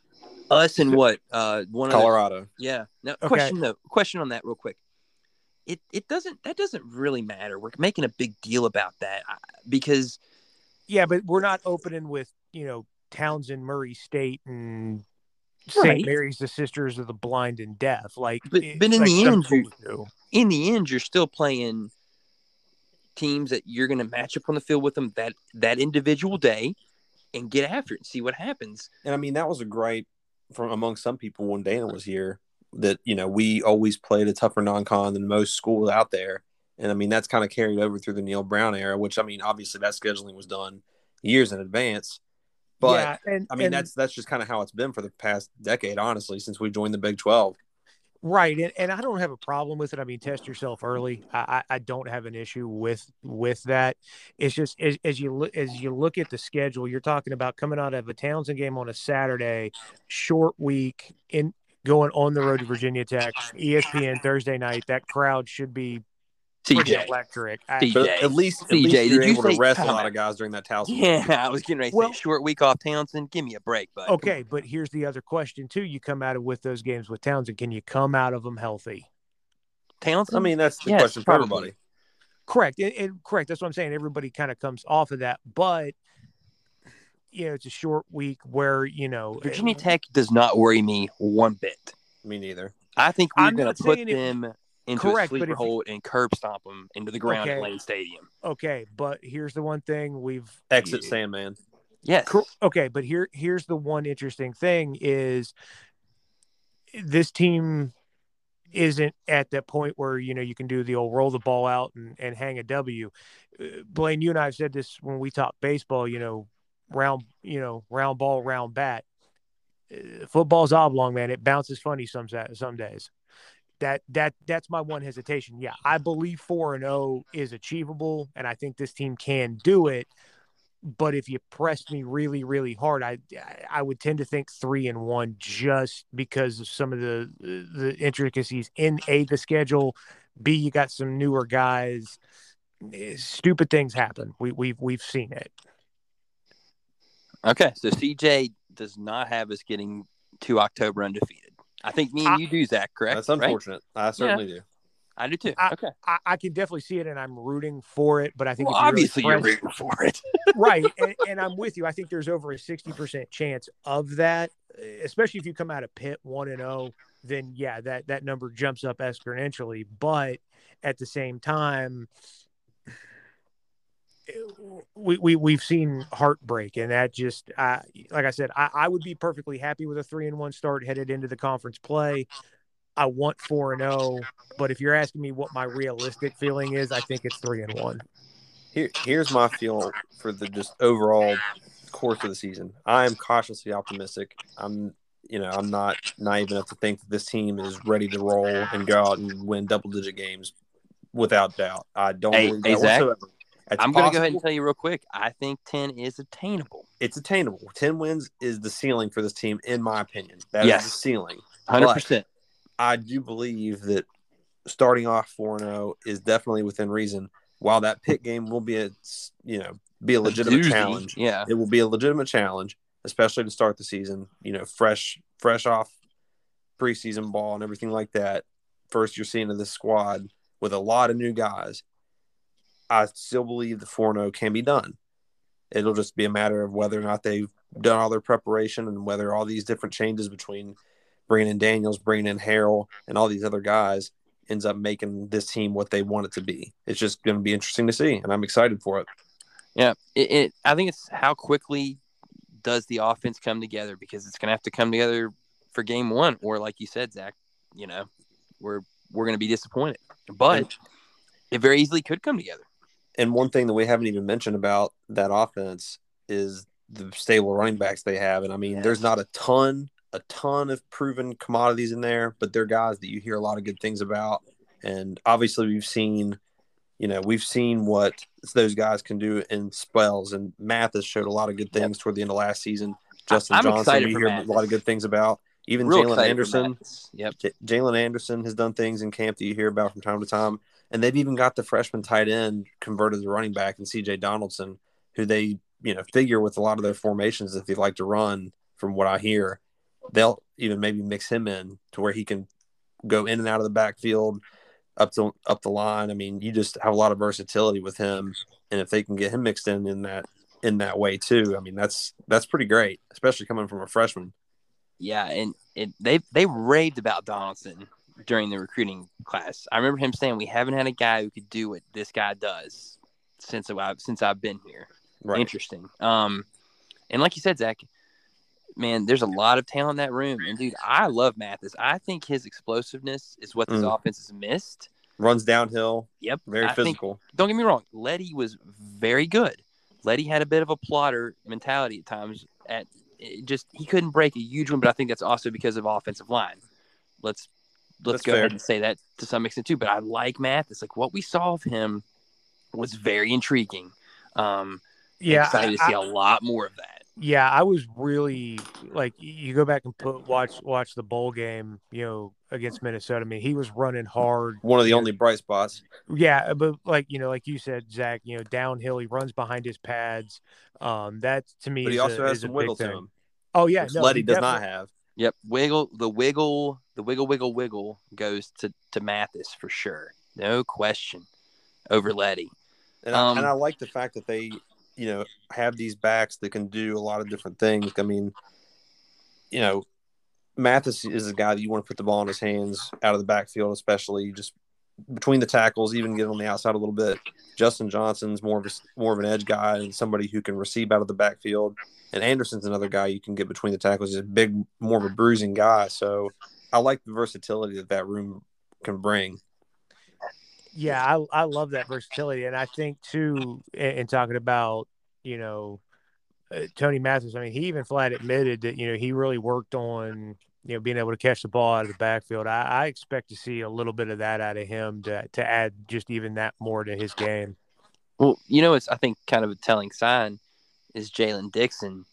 us and what? Uh, one of the- Colorado. Yeah. Now, Okay. question though. Question on that, real quick. It it doesn't that doesn't really matter. We're making a big deal about that uh, because Yeah, but we're not opening with you know Towson, Murray State, and St. Right. Mary's, the Sisters of the Blind and Deaf. Like, But- it- but in like the end, you- in the end, you're still playing teams that you're going to match up on the field with them that that individual day, and get after it and see what happens. And I mean, that was a gripe from among some people when Dana was here that, you know, we always played a tougher non con than most schools out there. And I mean, that's kind of carried over through the Neal Brown era, which I mean, obviously that scheduling was done years in advance. But yeah, and I mean, and- that's that's just kind of how it's been for the past decade, honestly, since we joined the Big 12. Right, and, and I don't have a problem with it. I mean, test yourself early. I, I, don't have an issue with with that. It's just as, as you look as you look at the schedule, you're talking about coming out of a Towson game on a Saturday, short week, in going on the road to Virginia Tech, ESPN Thursday night. That crowd should be pretty CJ. electric. I, at least, at CJ, least you're you able to rest a lot of guys during that Towson. Yeah, I was getting ready to Well- say short week off Towson. Give me a break, but okay, but here's the other question too. You come out of with those games with Towson. Can you come out of them healthy? Towson. I mean, that's the Yes, question for everybody. Correct. And, and correct. That's what I'm saying. Everybody kind of comes off of that, but you know, it's a short week where you know eh, Virginia Tech does not worry me one bit. Me neither. I think we're going to put saying it- them into Correct, a but sleeper if you- hold and curb stomp them into the ground at Lane Stadium. Okay, but here's the one thing we've Exit Sandman. Yes. Cor- Okay, but here here's the one interesting thing is this team isn't at that point where you know you can do the old roll the ball out and, and hang a W. Uh, Blaine, you and I have said this when we talk baseball. You know, round you know round ball, round bat. Uh, Football's oblong, man. It bounces funny some some days. That that that's my one hesitation. Yeah, I believe four and zero is achievable, and I think this team can do it but if you pressed me really really hard i i would tend to think 3 and 1 just because of some of the the intricacies in a the schedule b you got some newer guys Eh, stupid things happen we we've we've seen it Okay. So CJ does not have us getting to October undefeated. I think me and I- you do, Zach, correct? That's Right? unfortunate. I certainly do. I do too. I- okay. I, I can definitely see it and i'm rooting for it but i think Well, if you really obviously you're rooting for it. right and, and i'm with you i think there's over a 60% chance of that especially if you come out of Pitt 1 and 0 then yeah that that number jumps up exponentially but at the same time we, we we've seen heartbreak and that just uh, like i said I, I would be perfectly happy with a 3 and 1 start headed into the conference play i want 4 and 0 but if you're asking me what my realistic feeling is i think it's 3 and 1 Here, here's my feel for the just overall course of the season. I am cautiously optimistic. I'm, you know, I'm not naive enough to think that this team is ready to roll and go out and win double digit games without doubt. I don't Hey- believe hey, that Zach, whatsoever. I'm going to go ahead and tell you real quick. I think 10 is attainable. it's attainable. Ten wins is the ceiling for this team, in my opinion. That is Yes. the ceiling. 100%. I do believe that starting off four and zero is definitely within reason. While that Pitt game will be a you know be a legitimate Doozy. challenge, Yeah. it will be a legitimate challenge, especially to start the season. You know, fresh fresh off preseason ball and everything like that. First, you're seeing of this squad with a lot of new guys. I still believe the four zero oh can be done. It'll just be a matter of whether or not they've done all their preparation and whether all these different changes between bringing in Daniels, bringing in Harrell, and all these other guys ends up making this team what they want it to be. It's just going to be interesting to see, and I'm excited for it. Yeah, it, it. I think it's how quickly does the offense come together because it's going to have to come together for game one, or like you said, Zach, you know, we're we're going to be disappointed, but it very easily could come together. And one thing that we haven't even mentioned about that offense is the stable running backs they have. And I mean, there's not a ton, a ton of proven commodities in there, but they're guys that you hear a lot of good things about. And obviously, we've seen, you know, we've seen what those guys can do in spells. And Mathis showed a lot of good things toward the end of last season. Justin I'm Johnson, we hear a lot of good things about. Even Jalen Anderson. Yep. Jalen Anderson has done things in camp that you hear about from time to time, and they've even got the freshman tight end converted to running back and C.J. Donaldson, who they you know figure with a lot of their formations if they like to run. From what I hear, they'll even maybe mix him in to where he can go in and out of the backfield, up to up the line. I mean, you just have a lot of versatility with him, and if they can get him mixed in in that in that way too, I mean that's that's pretty great, especially coming from a freshman. Yeah, and it, they they raved about Donaldson during the recruiting class. I remember him saying we haven't had a guy who could do what this guy does since I've since I've been here. Right. Interesting. Um, And like you said, Zach, man, there's a lot of talent in that room. And dude, I love Mathis. I think his explosiveness is what this Mm. offense has missed. Runs downhill, Yep. very I think- physical. don't get me wrong, Leddie was very good. Leddie had a bit of a plotter mentality at times. At it just he couldn't break a huge one, but I think that's also because of offensive line. Let's let's That's go fair. ahead and say that to some extent too. But I like Mathis. Like what we saw of him was very intriguing. Um, Yeah, excited to I- see a lot more of that. Yeah, I was really like you go back and put watch watch the bowl game, you know, against Minnesota. I mean, he was running hard. One of the only bright spots. Yeah, but like you know, like you said, Zach, you know, downhill, he runs behind his pads. Um, that to me, But he is also a, has is some wiggle to him, Oh yeah, which no, Leddie does not have. Yep, wiggle the wiggle the wiggle wiggle wiggle goes to to Mathis for sure, no question. Over Leddie. And, Um, I, and I like the fact that they, you know, have these backs that can do a lot of different things. I mean, you know, Mathis is a guy that you want to put the ball in his hands out of the backfield, especially just between the tackles, even get on the outside a little bit. Justin Johnson's more of a, more of an edge guy and somebody who can receive out of the backfield. And Anderson's another guy you can get between the tackles. He's a big, more of a bruising guy. So I like the versatility that that room can bring. Yeah, I I love that versatility, and I think too, in, in talking about you know uh, Tony Mathis. I mean, he even flat admitted that you know he really worked on you know being able to catch the ball out of the backfield. I, I expect to see a little bit of that out of him to to add just even that more to his game. Well, you know, it's I think kind of a telling sign is Jalen Dixon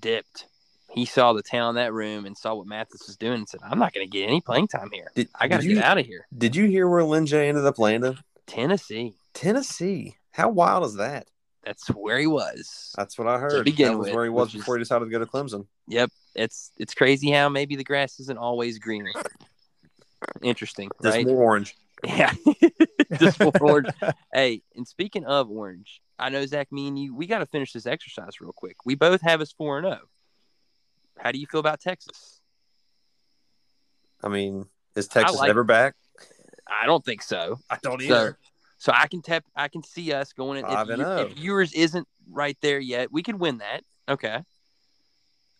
dipped. He saw the talent in that room and saw what Mathis was doing and said, "I'm not going to get any playing time here. Did, I got to get out of here." Did you hear where J ended up landing? Tennessee. Tennessee. How wild is that? That's where he was. That's what I heard. begin that was with, where he was which is- before he decided to go to Clemson. Yep, it's it's crazy how maybe the grass isn't always greener. Interesting, Just right? more orange. Yeah, just more orange. Hey, and speaking of orange, I know Zach, me and you, we got to finish this exercise real quick. We both have us four and zero. How do you feel about Texas? I mean, is Texas like- ever back? I don't think so. I don't So, so I can tap. I can see us going. In, Five if, and you- oh. if yours isn't right there yet, we could win that. Okay.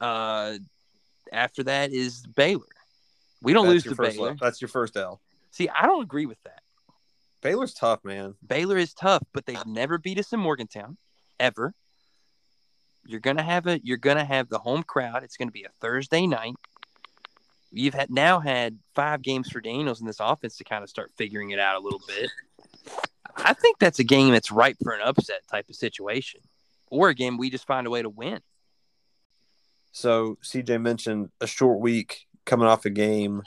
Uh, after that is Baylor. We don't That's lose your to Baylor. L. That's your first L. See, I don't agree with that. Baylor's tough, man. Baylor is tough, but they've never beat us in Morgantown, ever. You're gonna have a you're gonna have the home crowd. It's gonna be a Thursday night. You've had now had five games for Daniels in this offense to kind of start figuring it out a little bit. I think that's a game that's ripe for an upset type of situation, or a game we just find a way to win. So CJ mentioned a short week coming off a game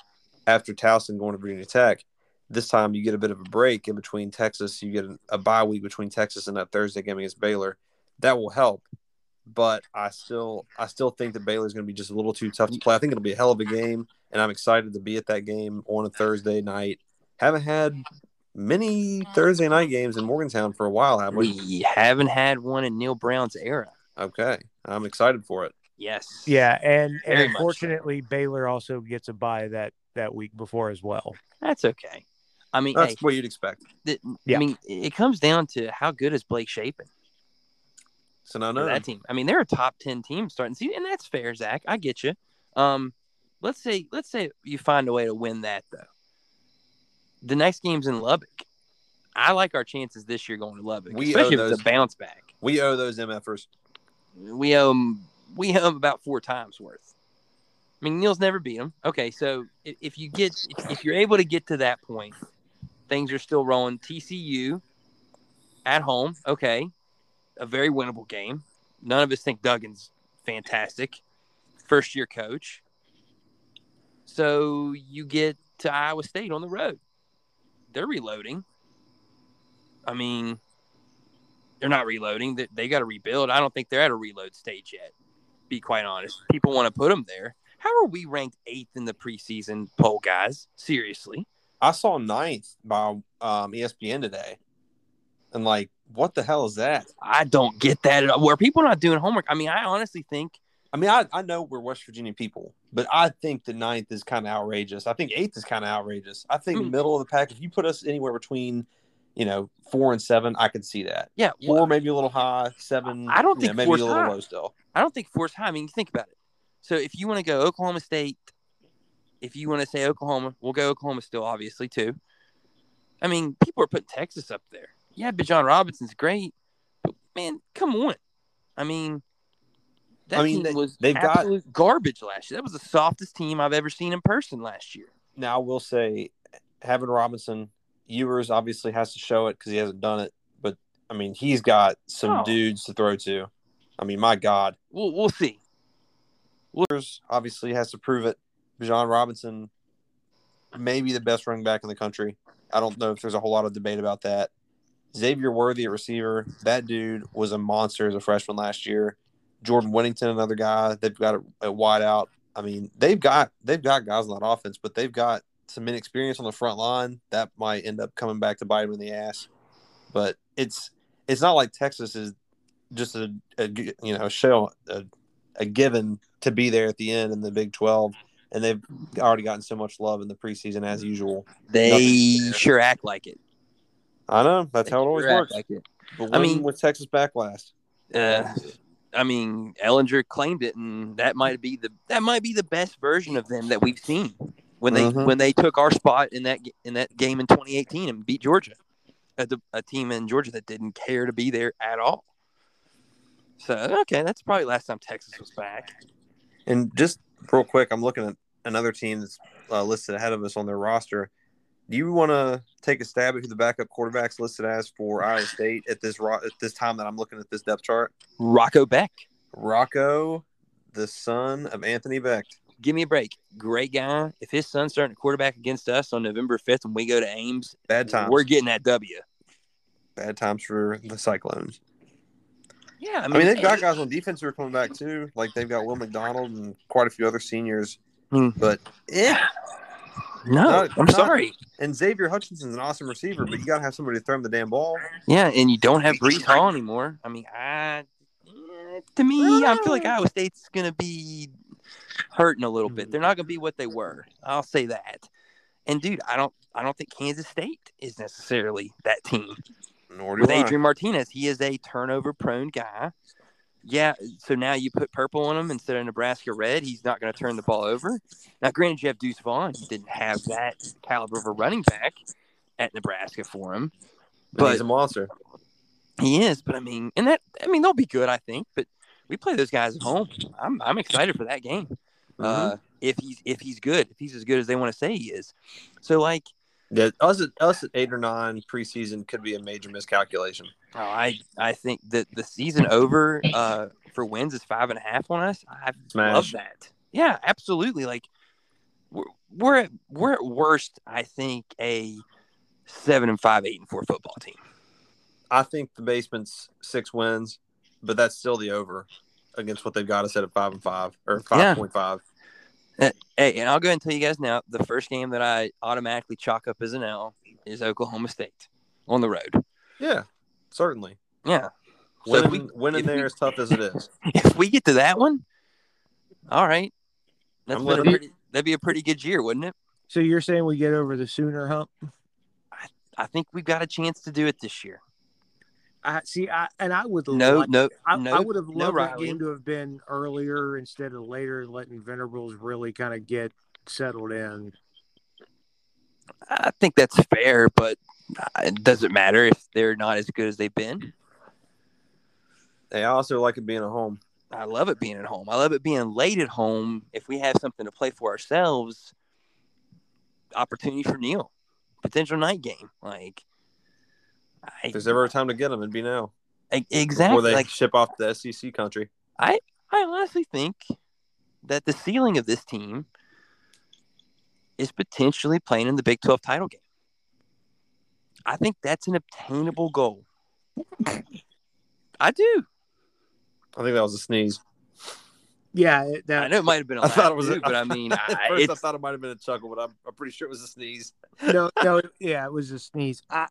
after Towson going to Virginia Tech. This time you get a bit of a break in between Texas. You get a bye week between Texas and that Thursday game against Baylor. That will help. But I still I still think that Baylor's going to be just a little too tough to play. I think it'll be a hell of a game, and I'm excited to be at that game on a Thursday night. Haven't had many Thursday night games in Morgantown for a while, have we? We haven't had one in Neal Brown's era. Okay, I'm excited for it. Yes. Yeah, and, and Very much so. unfortunately, Baylor also gets a bye that that week before as well. That's okay. I mean, That's hey, what you'd expect. th- Yeah. I mean, it comes down to how good is Blake Shapen So now, no, that team. I mean, they're a top ten team starting season, and that's fair, Zach. I get you. Um, let's say let's say you find a way to win that though. The next game's in Lubbock. I like our chances this year going to Lubbock, We especially owe if it's a bounce back. we owe those MFers. We owe 'em- we owe them about four times worth. I mean, Neal's never beat them. Okay, so if, if you get if, if you're able to get to that point, things are still rolling. TCU at home, okay, a very winnable game. None of us think Duggan's fantastic, first year coach. So you get to Iowa State on the road. They're reloading. I mean, they're not reloading. They, they got to rebuild. I don't think they're at a reload stage yet. Be quite honest. People want to put them there. How are we ranked eighth in the preseason poll, guys? Seriously. I saw ninth by um, ESPN today, and like, what the hell is that? I don't get that at all. Where people not doing homework. I mean, I honestly think I mean, I, I know we're West Virginia people, but I think the ninth is kind of outrageous. I think eighth is kind of outrageous. I think Hmm. middle of the pack. If you put us anywhere between, you know, four and seven, I could see that. Yeah, Four well, maybe a little high, seven. I don't you know, think maybe a little high. low still. I don't think four's high. I mean, think about it. So if you want to go Oklahoma State, if you want to say Oklahoma, we'll go Oklahoma still, obviously too. I mean, people are putting Texas up there. Yeah, but Bijan Robinson's great, but man, come on. I mean, that I mean, team was they've got- garbage last year. That was the softest team I've ever seen in person last year. Now I will say, having Robinson, Ewers obviously has to show it because he hasn't done it. But I mean, he's got some Oh. dudes to throw to. I mean, my God, We'll we'll see. Ewers obviously has to prove it. Bijan Robinson, maybe the best running back in the country. I don't know if there's a whole lot of debate about that. Xavier Worthy at receiver, that dude was a monster as a freshman last year. Jordan Whittington, another guy. They've got a, a wide out. I mean, they've got they've got guys on that offense, but they've got some inexperience on the front line that might end up coming back to bite them in the ass. But it's it's not like Texas is just a you know a show a, a given to be there at the end in the Big Twelve, and they've already gotten so much love in the preseason as usual. They sure act like it. I know that's how it always works. Like it. But I mean- with Texas backlash. Uh, I mean, Ehlinger claimed it, and that might be the that might be the best version of them that we've seen when they Mhm. when they took our spot in that in that game in 2018 and beat Georgia, a, a team in Georgia that didn't care to be there at all. So okay, that's probably last time Texas was back. And just real quick, I'm looking at another team that's uh, listed ahead of us on their roster. Do you want to take a stab at who the backup quarterbacks listed as for Iowa State at this ro- at this time that I'm looking at this depth chart? Rocco Becht, Rocco, the son of Anthony Becht. give me a break. Great guy. If his son's starting to quarterback against us on November 5th when we go to Ames, Bad times. we're getting that W. Bad times for the Cyclones. Yeah, I I mean, mean, they've got guys on defense who are coming back too. Like they've got Will McDonald and quite a few other seniors. Hmm. But yeah, No, Not- I'm not- sorry. and Xavier Hutchinson's an awesome receiver, but you got to have somebody to throw him the damn ball. Yeah, and you don't have Breece Hall anymore. I mean, I to me, I feel like Iowa State's gonna be hurting a little bit. They're not gonna be what they were. I'll say that. And dude, I don't, I don't think Kansas State is necessarily that team Nor do with I. Adrian Martinez. He is a turnover-prone guy. Yeah, so now you put purple on him instead of Nebraska red. He's not going to turn the ball over. Now, granted, you have Deuce Vaughn. He didn't have that caliber of a running back at Nebraska for him. But he's a monster. He is, but I mean, and that I mean they'll be good, I think. But we play those guys at home. I'm I'm excited for that game. Uh, if he's if he's good, if he's as good as they want to say he is. So like, Yeah, us at us at eight or nine preseason could be a major miscalculation. oh, I I think that the season over uh, for wins is five and a half on us. I Smash. love that. Yeah, absolutely. Like we're we're at, we're at worst, I think a seven and five, eight and four football team. I think the basement's six wins, but that's still the over against what they've got us at at five and five or Yeah. five point five. Hey, and I'll go ahead and tell you guys now, the first game that I automatically chalk up as an L is Oklahoma State on the road. Yeah, certainly. Yeah. So if Winning, we- winning if there we- as tough as it is. If we get to that one, all right. That's I'm been a pretty, that'd be a pretty good year, wouldn't it? So you're saying we get over the Sooner hump? I think we've got a chance to do it this year. I see. I and I would No, like- no, I, no. I would have no loved that Riley. game to have been earlier instead of later, letting Venables really kind of get settled in. I think that's fair, but uh, it doesn't matter if they're not as good as they've been. They also like it being at home. I love it being at home. I love it being late at home. If we have something to play for ourselves, opportunity for Neal, potential night game. Like, I, If there's ever a time to get them, it'd be now. Exactly. Before they Like, ship off to the SEC country. I I honestly think that the ceiling of this team is potentially playing in the Big 12 title game. I think that's an obtainable goal. I do. I think that was a sneeze. Yeah, it- that I know it might have been a I thought it was, too, but I mean, at I, first I thought it might have been a chuckle, but I'm, I'm pretty sure it was a sneeze. no, no, yeah, it was a sneeze. I,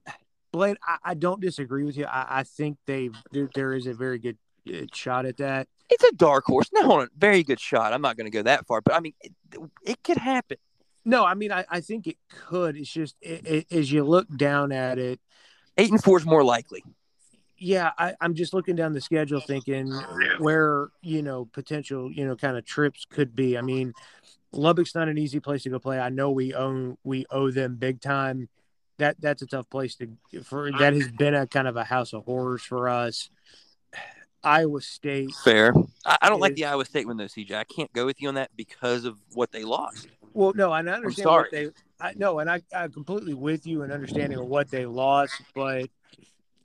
Blaine, I, I don't disagree with you. I, I think they there, there is a very good uh, shot at that. it's a dark horse. No. Very good shot. I'm not going to go that far, but I mean, it, it could happen. No, I mean, I, I think it could. It's just it, it, as you look down at it, Eight and four is more likely. yeah, I, I'm just looking down the schedule, thinking where you know potential you know kind of trips could be. I mean, Lubbock's not an easy place to go play. I know we own we owe them big time. That that's a tough place to for. That has been a kind of a house of horrors for us. Iowa State. Fair. I, I don't like the Iowa State one though, CJ. I can't go with you on that because of what they lost. Well, no, and I understand sorry. what they. I no, and I I'm completely with you in understanding of what they lost, but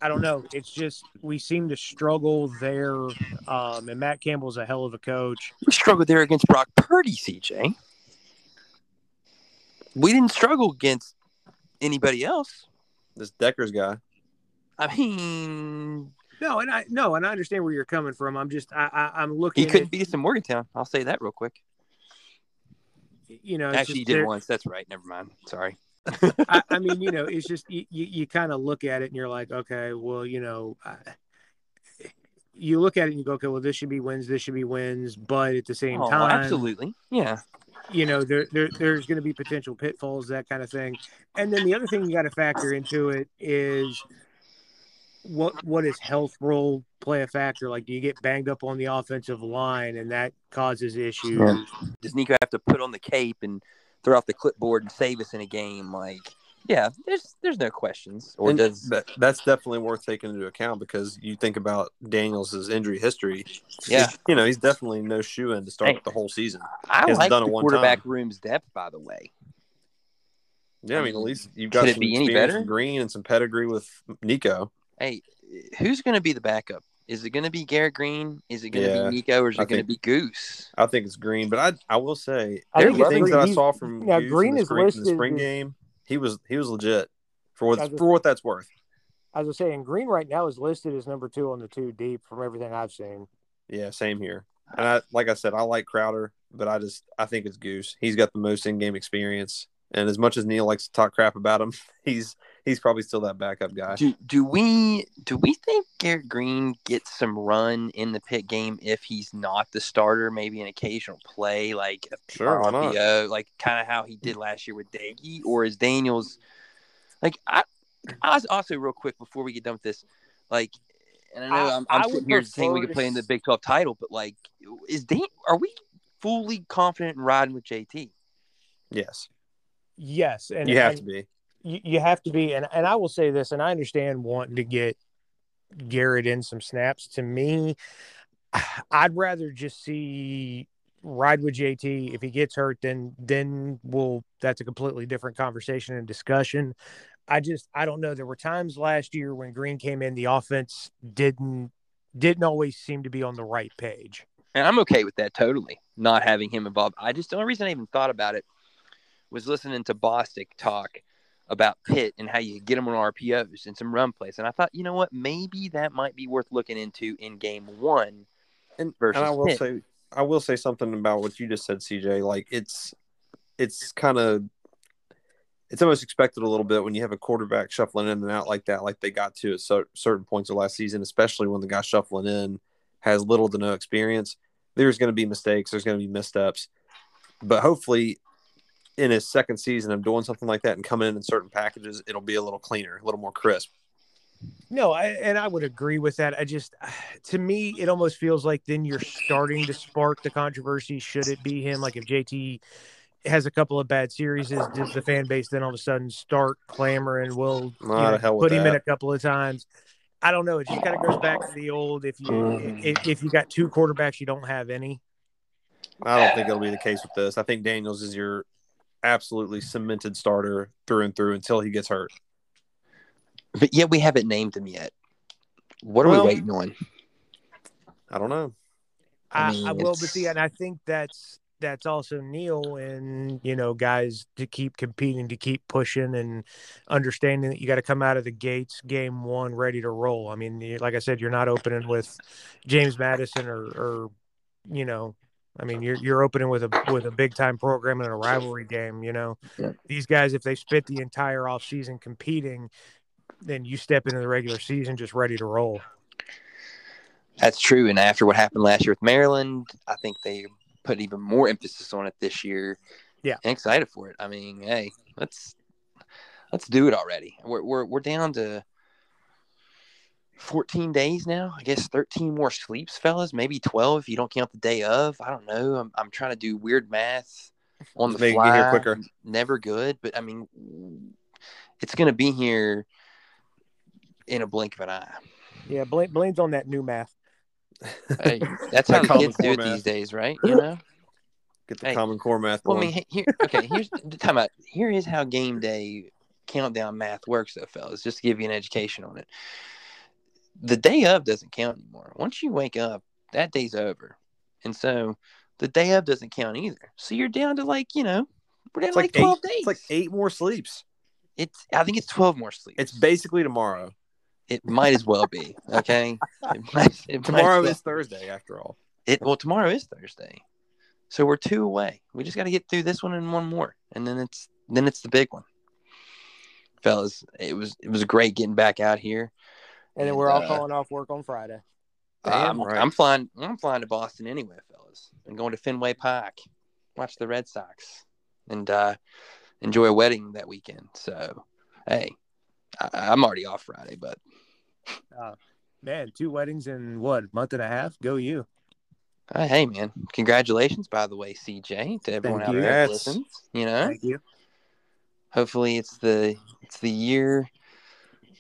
I don't know. It's just we seem to struggle there. Um, and Matt Campbell's a hell of a coach. We struggled there against Brock Purdy, CJ. We didn't struggle against anybody else. This Dekkers guy. I mean, No, and I no, and I understand where you're coming from. I'm just I, I I'm looking. he couldn't at, beat us in Morgantown. I'll say that real quick. You know, it's Actually, he did there- once. That's right. Never mind. Sorry. I, I mean, you know, it's just you, you, you kind of look at it and you're like, okay, well, you know, I, you look at it and you go, okay, well, this should be wins, this should be wins, but at the same Oh, time, absolutely. Yeah. you know, there, there there's going to be potential pitfalls, that kind of thing. And then the other thing you got to factor into it is what what is health role play a factor? Like, do you get banged up on the offensive line and that causes issues? Yeah. Does Nico have to put on the cape and throw off the clipboard and save us in a game? Like, yeah, there's there's no questions. Or And does that, that's definitely worth taking into account because you think about Daniels' injury history. Yeah. you know he's definitely no shoe in to start Hey. the whole season. I hasn't like done the one quarterback time. room's depth, by the way. Yeah, I mean at least you've got Could some be any experience better? Green and some pedigree with Nico. Hey, who's going to be the backup? Is it going to be Garrett Green? Is it going to Yeah, be Nico, or is it going to be Goose? I think it's Green, but I I will say I there think are things Green. that I saw from now, Goose Green in the is spring, in the spring game. He was he was legit for what for what that's worth. As I was saying, Green right now is listed as number two on the two deep from everything I've seen. Yeah, same here. And I like I said, I like Crowder, but I just I think it's Goose. He's got the most in game experience. And as much as Neal likes to talk crap about him, he's he's probably still that backup guy. Do do we do we think Garrett Green gets some run in the Pitt game if he's not the starter? Maybe an occasional play, like a Sure, why not? RPO, like kind of how he did last year with Doege, or is Daniels like I? I was also real quick before we get done with this, like, and I know I- I, am I'm I sitting here saying we prefer could play in the Big Twelve title, but like, is Dan? Are we fully confident in riding with JT? Yes. Yes, and you have and to be. You, you have to be, and and I will say this, and I understand wanting to get Garrett in some snaps. To me, I'd rather just see ride with JT. If he gets hurt, then then we'll that's a completely different conversation and discussion. I just I don't know. There were times last year when Green came in, the offense didn't didn't always seem to be on the right page. And I'm okay with that totally, not having him involved. I just the only reason I even thought about it was listening to Bostic talk about Pitt and how you get them on RPOs and some run plays. And I thought, you know what, maybe that might be worth looking into in game one. And, versus and I will Pitt. say I will say something about what you just said, CJ. Like it's it's kind of it's almost expected a little bit when you have a quarterback shuffling in and out like that, like they got to at cer- certain points of last season, especially when the guy shuffling in has little to no experience. There's going to be mistakes. There's going to be missteps, but hopefully, in his second season of doing something like that and coming in in certain packages, it'll be a little cleaner, a little more crisp. No, I, and I would agree with that. I just, to me, it almost feels like then you're starting to spark the controversy. Should it be him? Like if JT has a couple of bad series, is does the fan base then all of a sudden start clamoring? We'll Ah, know, put him in a couple of times? I don't know. It just kind of goes back to the old. If you Mm. if, if you got two quarterbacks, you don't have any. I don't think it'll be the case with this. I think Daniels is your absolutely cemented starter through and through until he gets hurt. But yet we haven't named him yet. What are Well- we waiting on? I don't know. I I, mean, I will, but see, and I think that's that's also Neal and you know guys to keep competing, to keep pushing, and understanding that you got to come out of the gates game one ready to roll. I mean, like I said, you're not opening with James Madison or, or you know, I mean, you're you're opening with a with a big time program and a rivalry game. You know, Yeah. these guys if they spent the entire off season competing, then you step into the regular season just ready to roll. That's true. And after what happened last year with Maryland, I think they put even more emphasis on it this year. Yeah. Excited for it. I mean, hey, let's let's do it already. We're we're we're down to 14 days now. I guess 13 more sleeps, fellas. Maybe 12 if you don't count the day of. I don't know. I'm, I'm trying to do weird math on Just the make it fly. get here quicker. Never good, but I mean, it's going to be here in a blink of an eye. Yeah, Blaine, Blaine's on that new math. Hey, that's how the kids do it math. these days, right? You know. Get the Hey. Common Core math. Well, I mean, here, okay, here's the time out. Here is how game day countdown math works, though, fellas. Just to give you an education on it. The day of doesn't count anymore. Once you wake up, that day's over, and so the day of doesn't count either. So you're down to like you know, we're down like, like twelve eight, days. It's like eight more sleeps. It's I think it's twelve more sleeps. It's basically tomorrow. it might as well be okay. It might, it Tomorrow well- is Thursday, after all. It well, tomorrow is Thursday, so we're two away. We just got to get through this one and one more, and then it's then it's the big one, fellas. It was it was great getting back out here. And then we're all uh, calling off work on Friday. Damn I'm, right. I'm flying. I'm flying to Boston anyway, fellas. I'm going to Fenway Park, watch the Red Sox, and uh, enjoy a wedding that weekend. So, hey, I, I'm already off Friday, but uh, Man, two weddings in what month and a half? Go you! uh, hey, man, congratulations, by the way, CJ, to everyone Thank out you. there that Yes. listens. You know, Thank you. hopefully it's the it's the year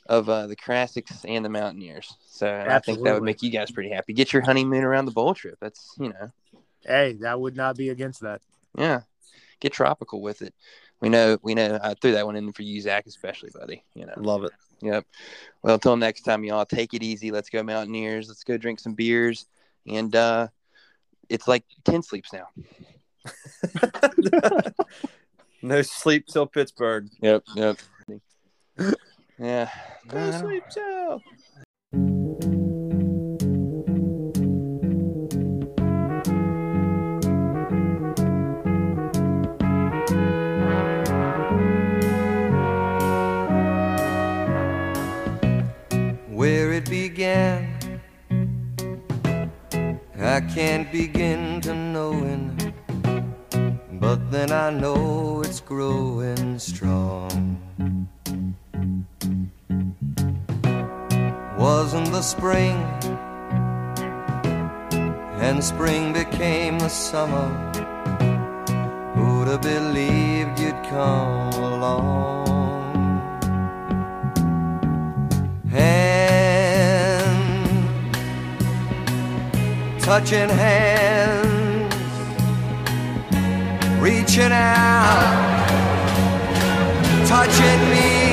of uh, the Classics and the Mountaineers. So and I think that would make you guys pretty happy. Get your honeymoon around the bowl trip. That's you know, Hey, that would not be against that. yeah, get tropical with it. We know, we know. I threw that one in for you, Zach, especially, buddy. You know. Love it. Yep. Well, until next time, y'all. Take it easy. Let's go Mountaineers. Let's go drink some beers. And uh it's like ten sleeps now. no sleep till Pittsburgh. Yep. Yep. yeah. No sleep till. where it began. I can't begin to knowing, but then I know it's growing strong. Wasn't the spring, and spring became the summer. Who'd have believed you'd come along? hand, touching hands, reaching out, touching me,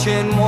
touching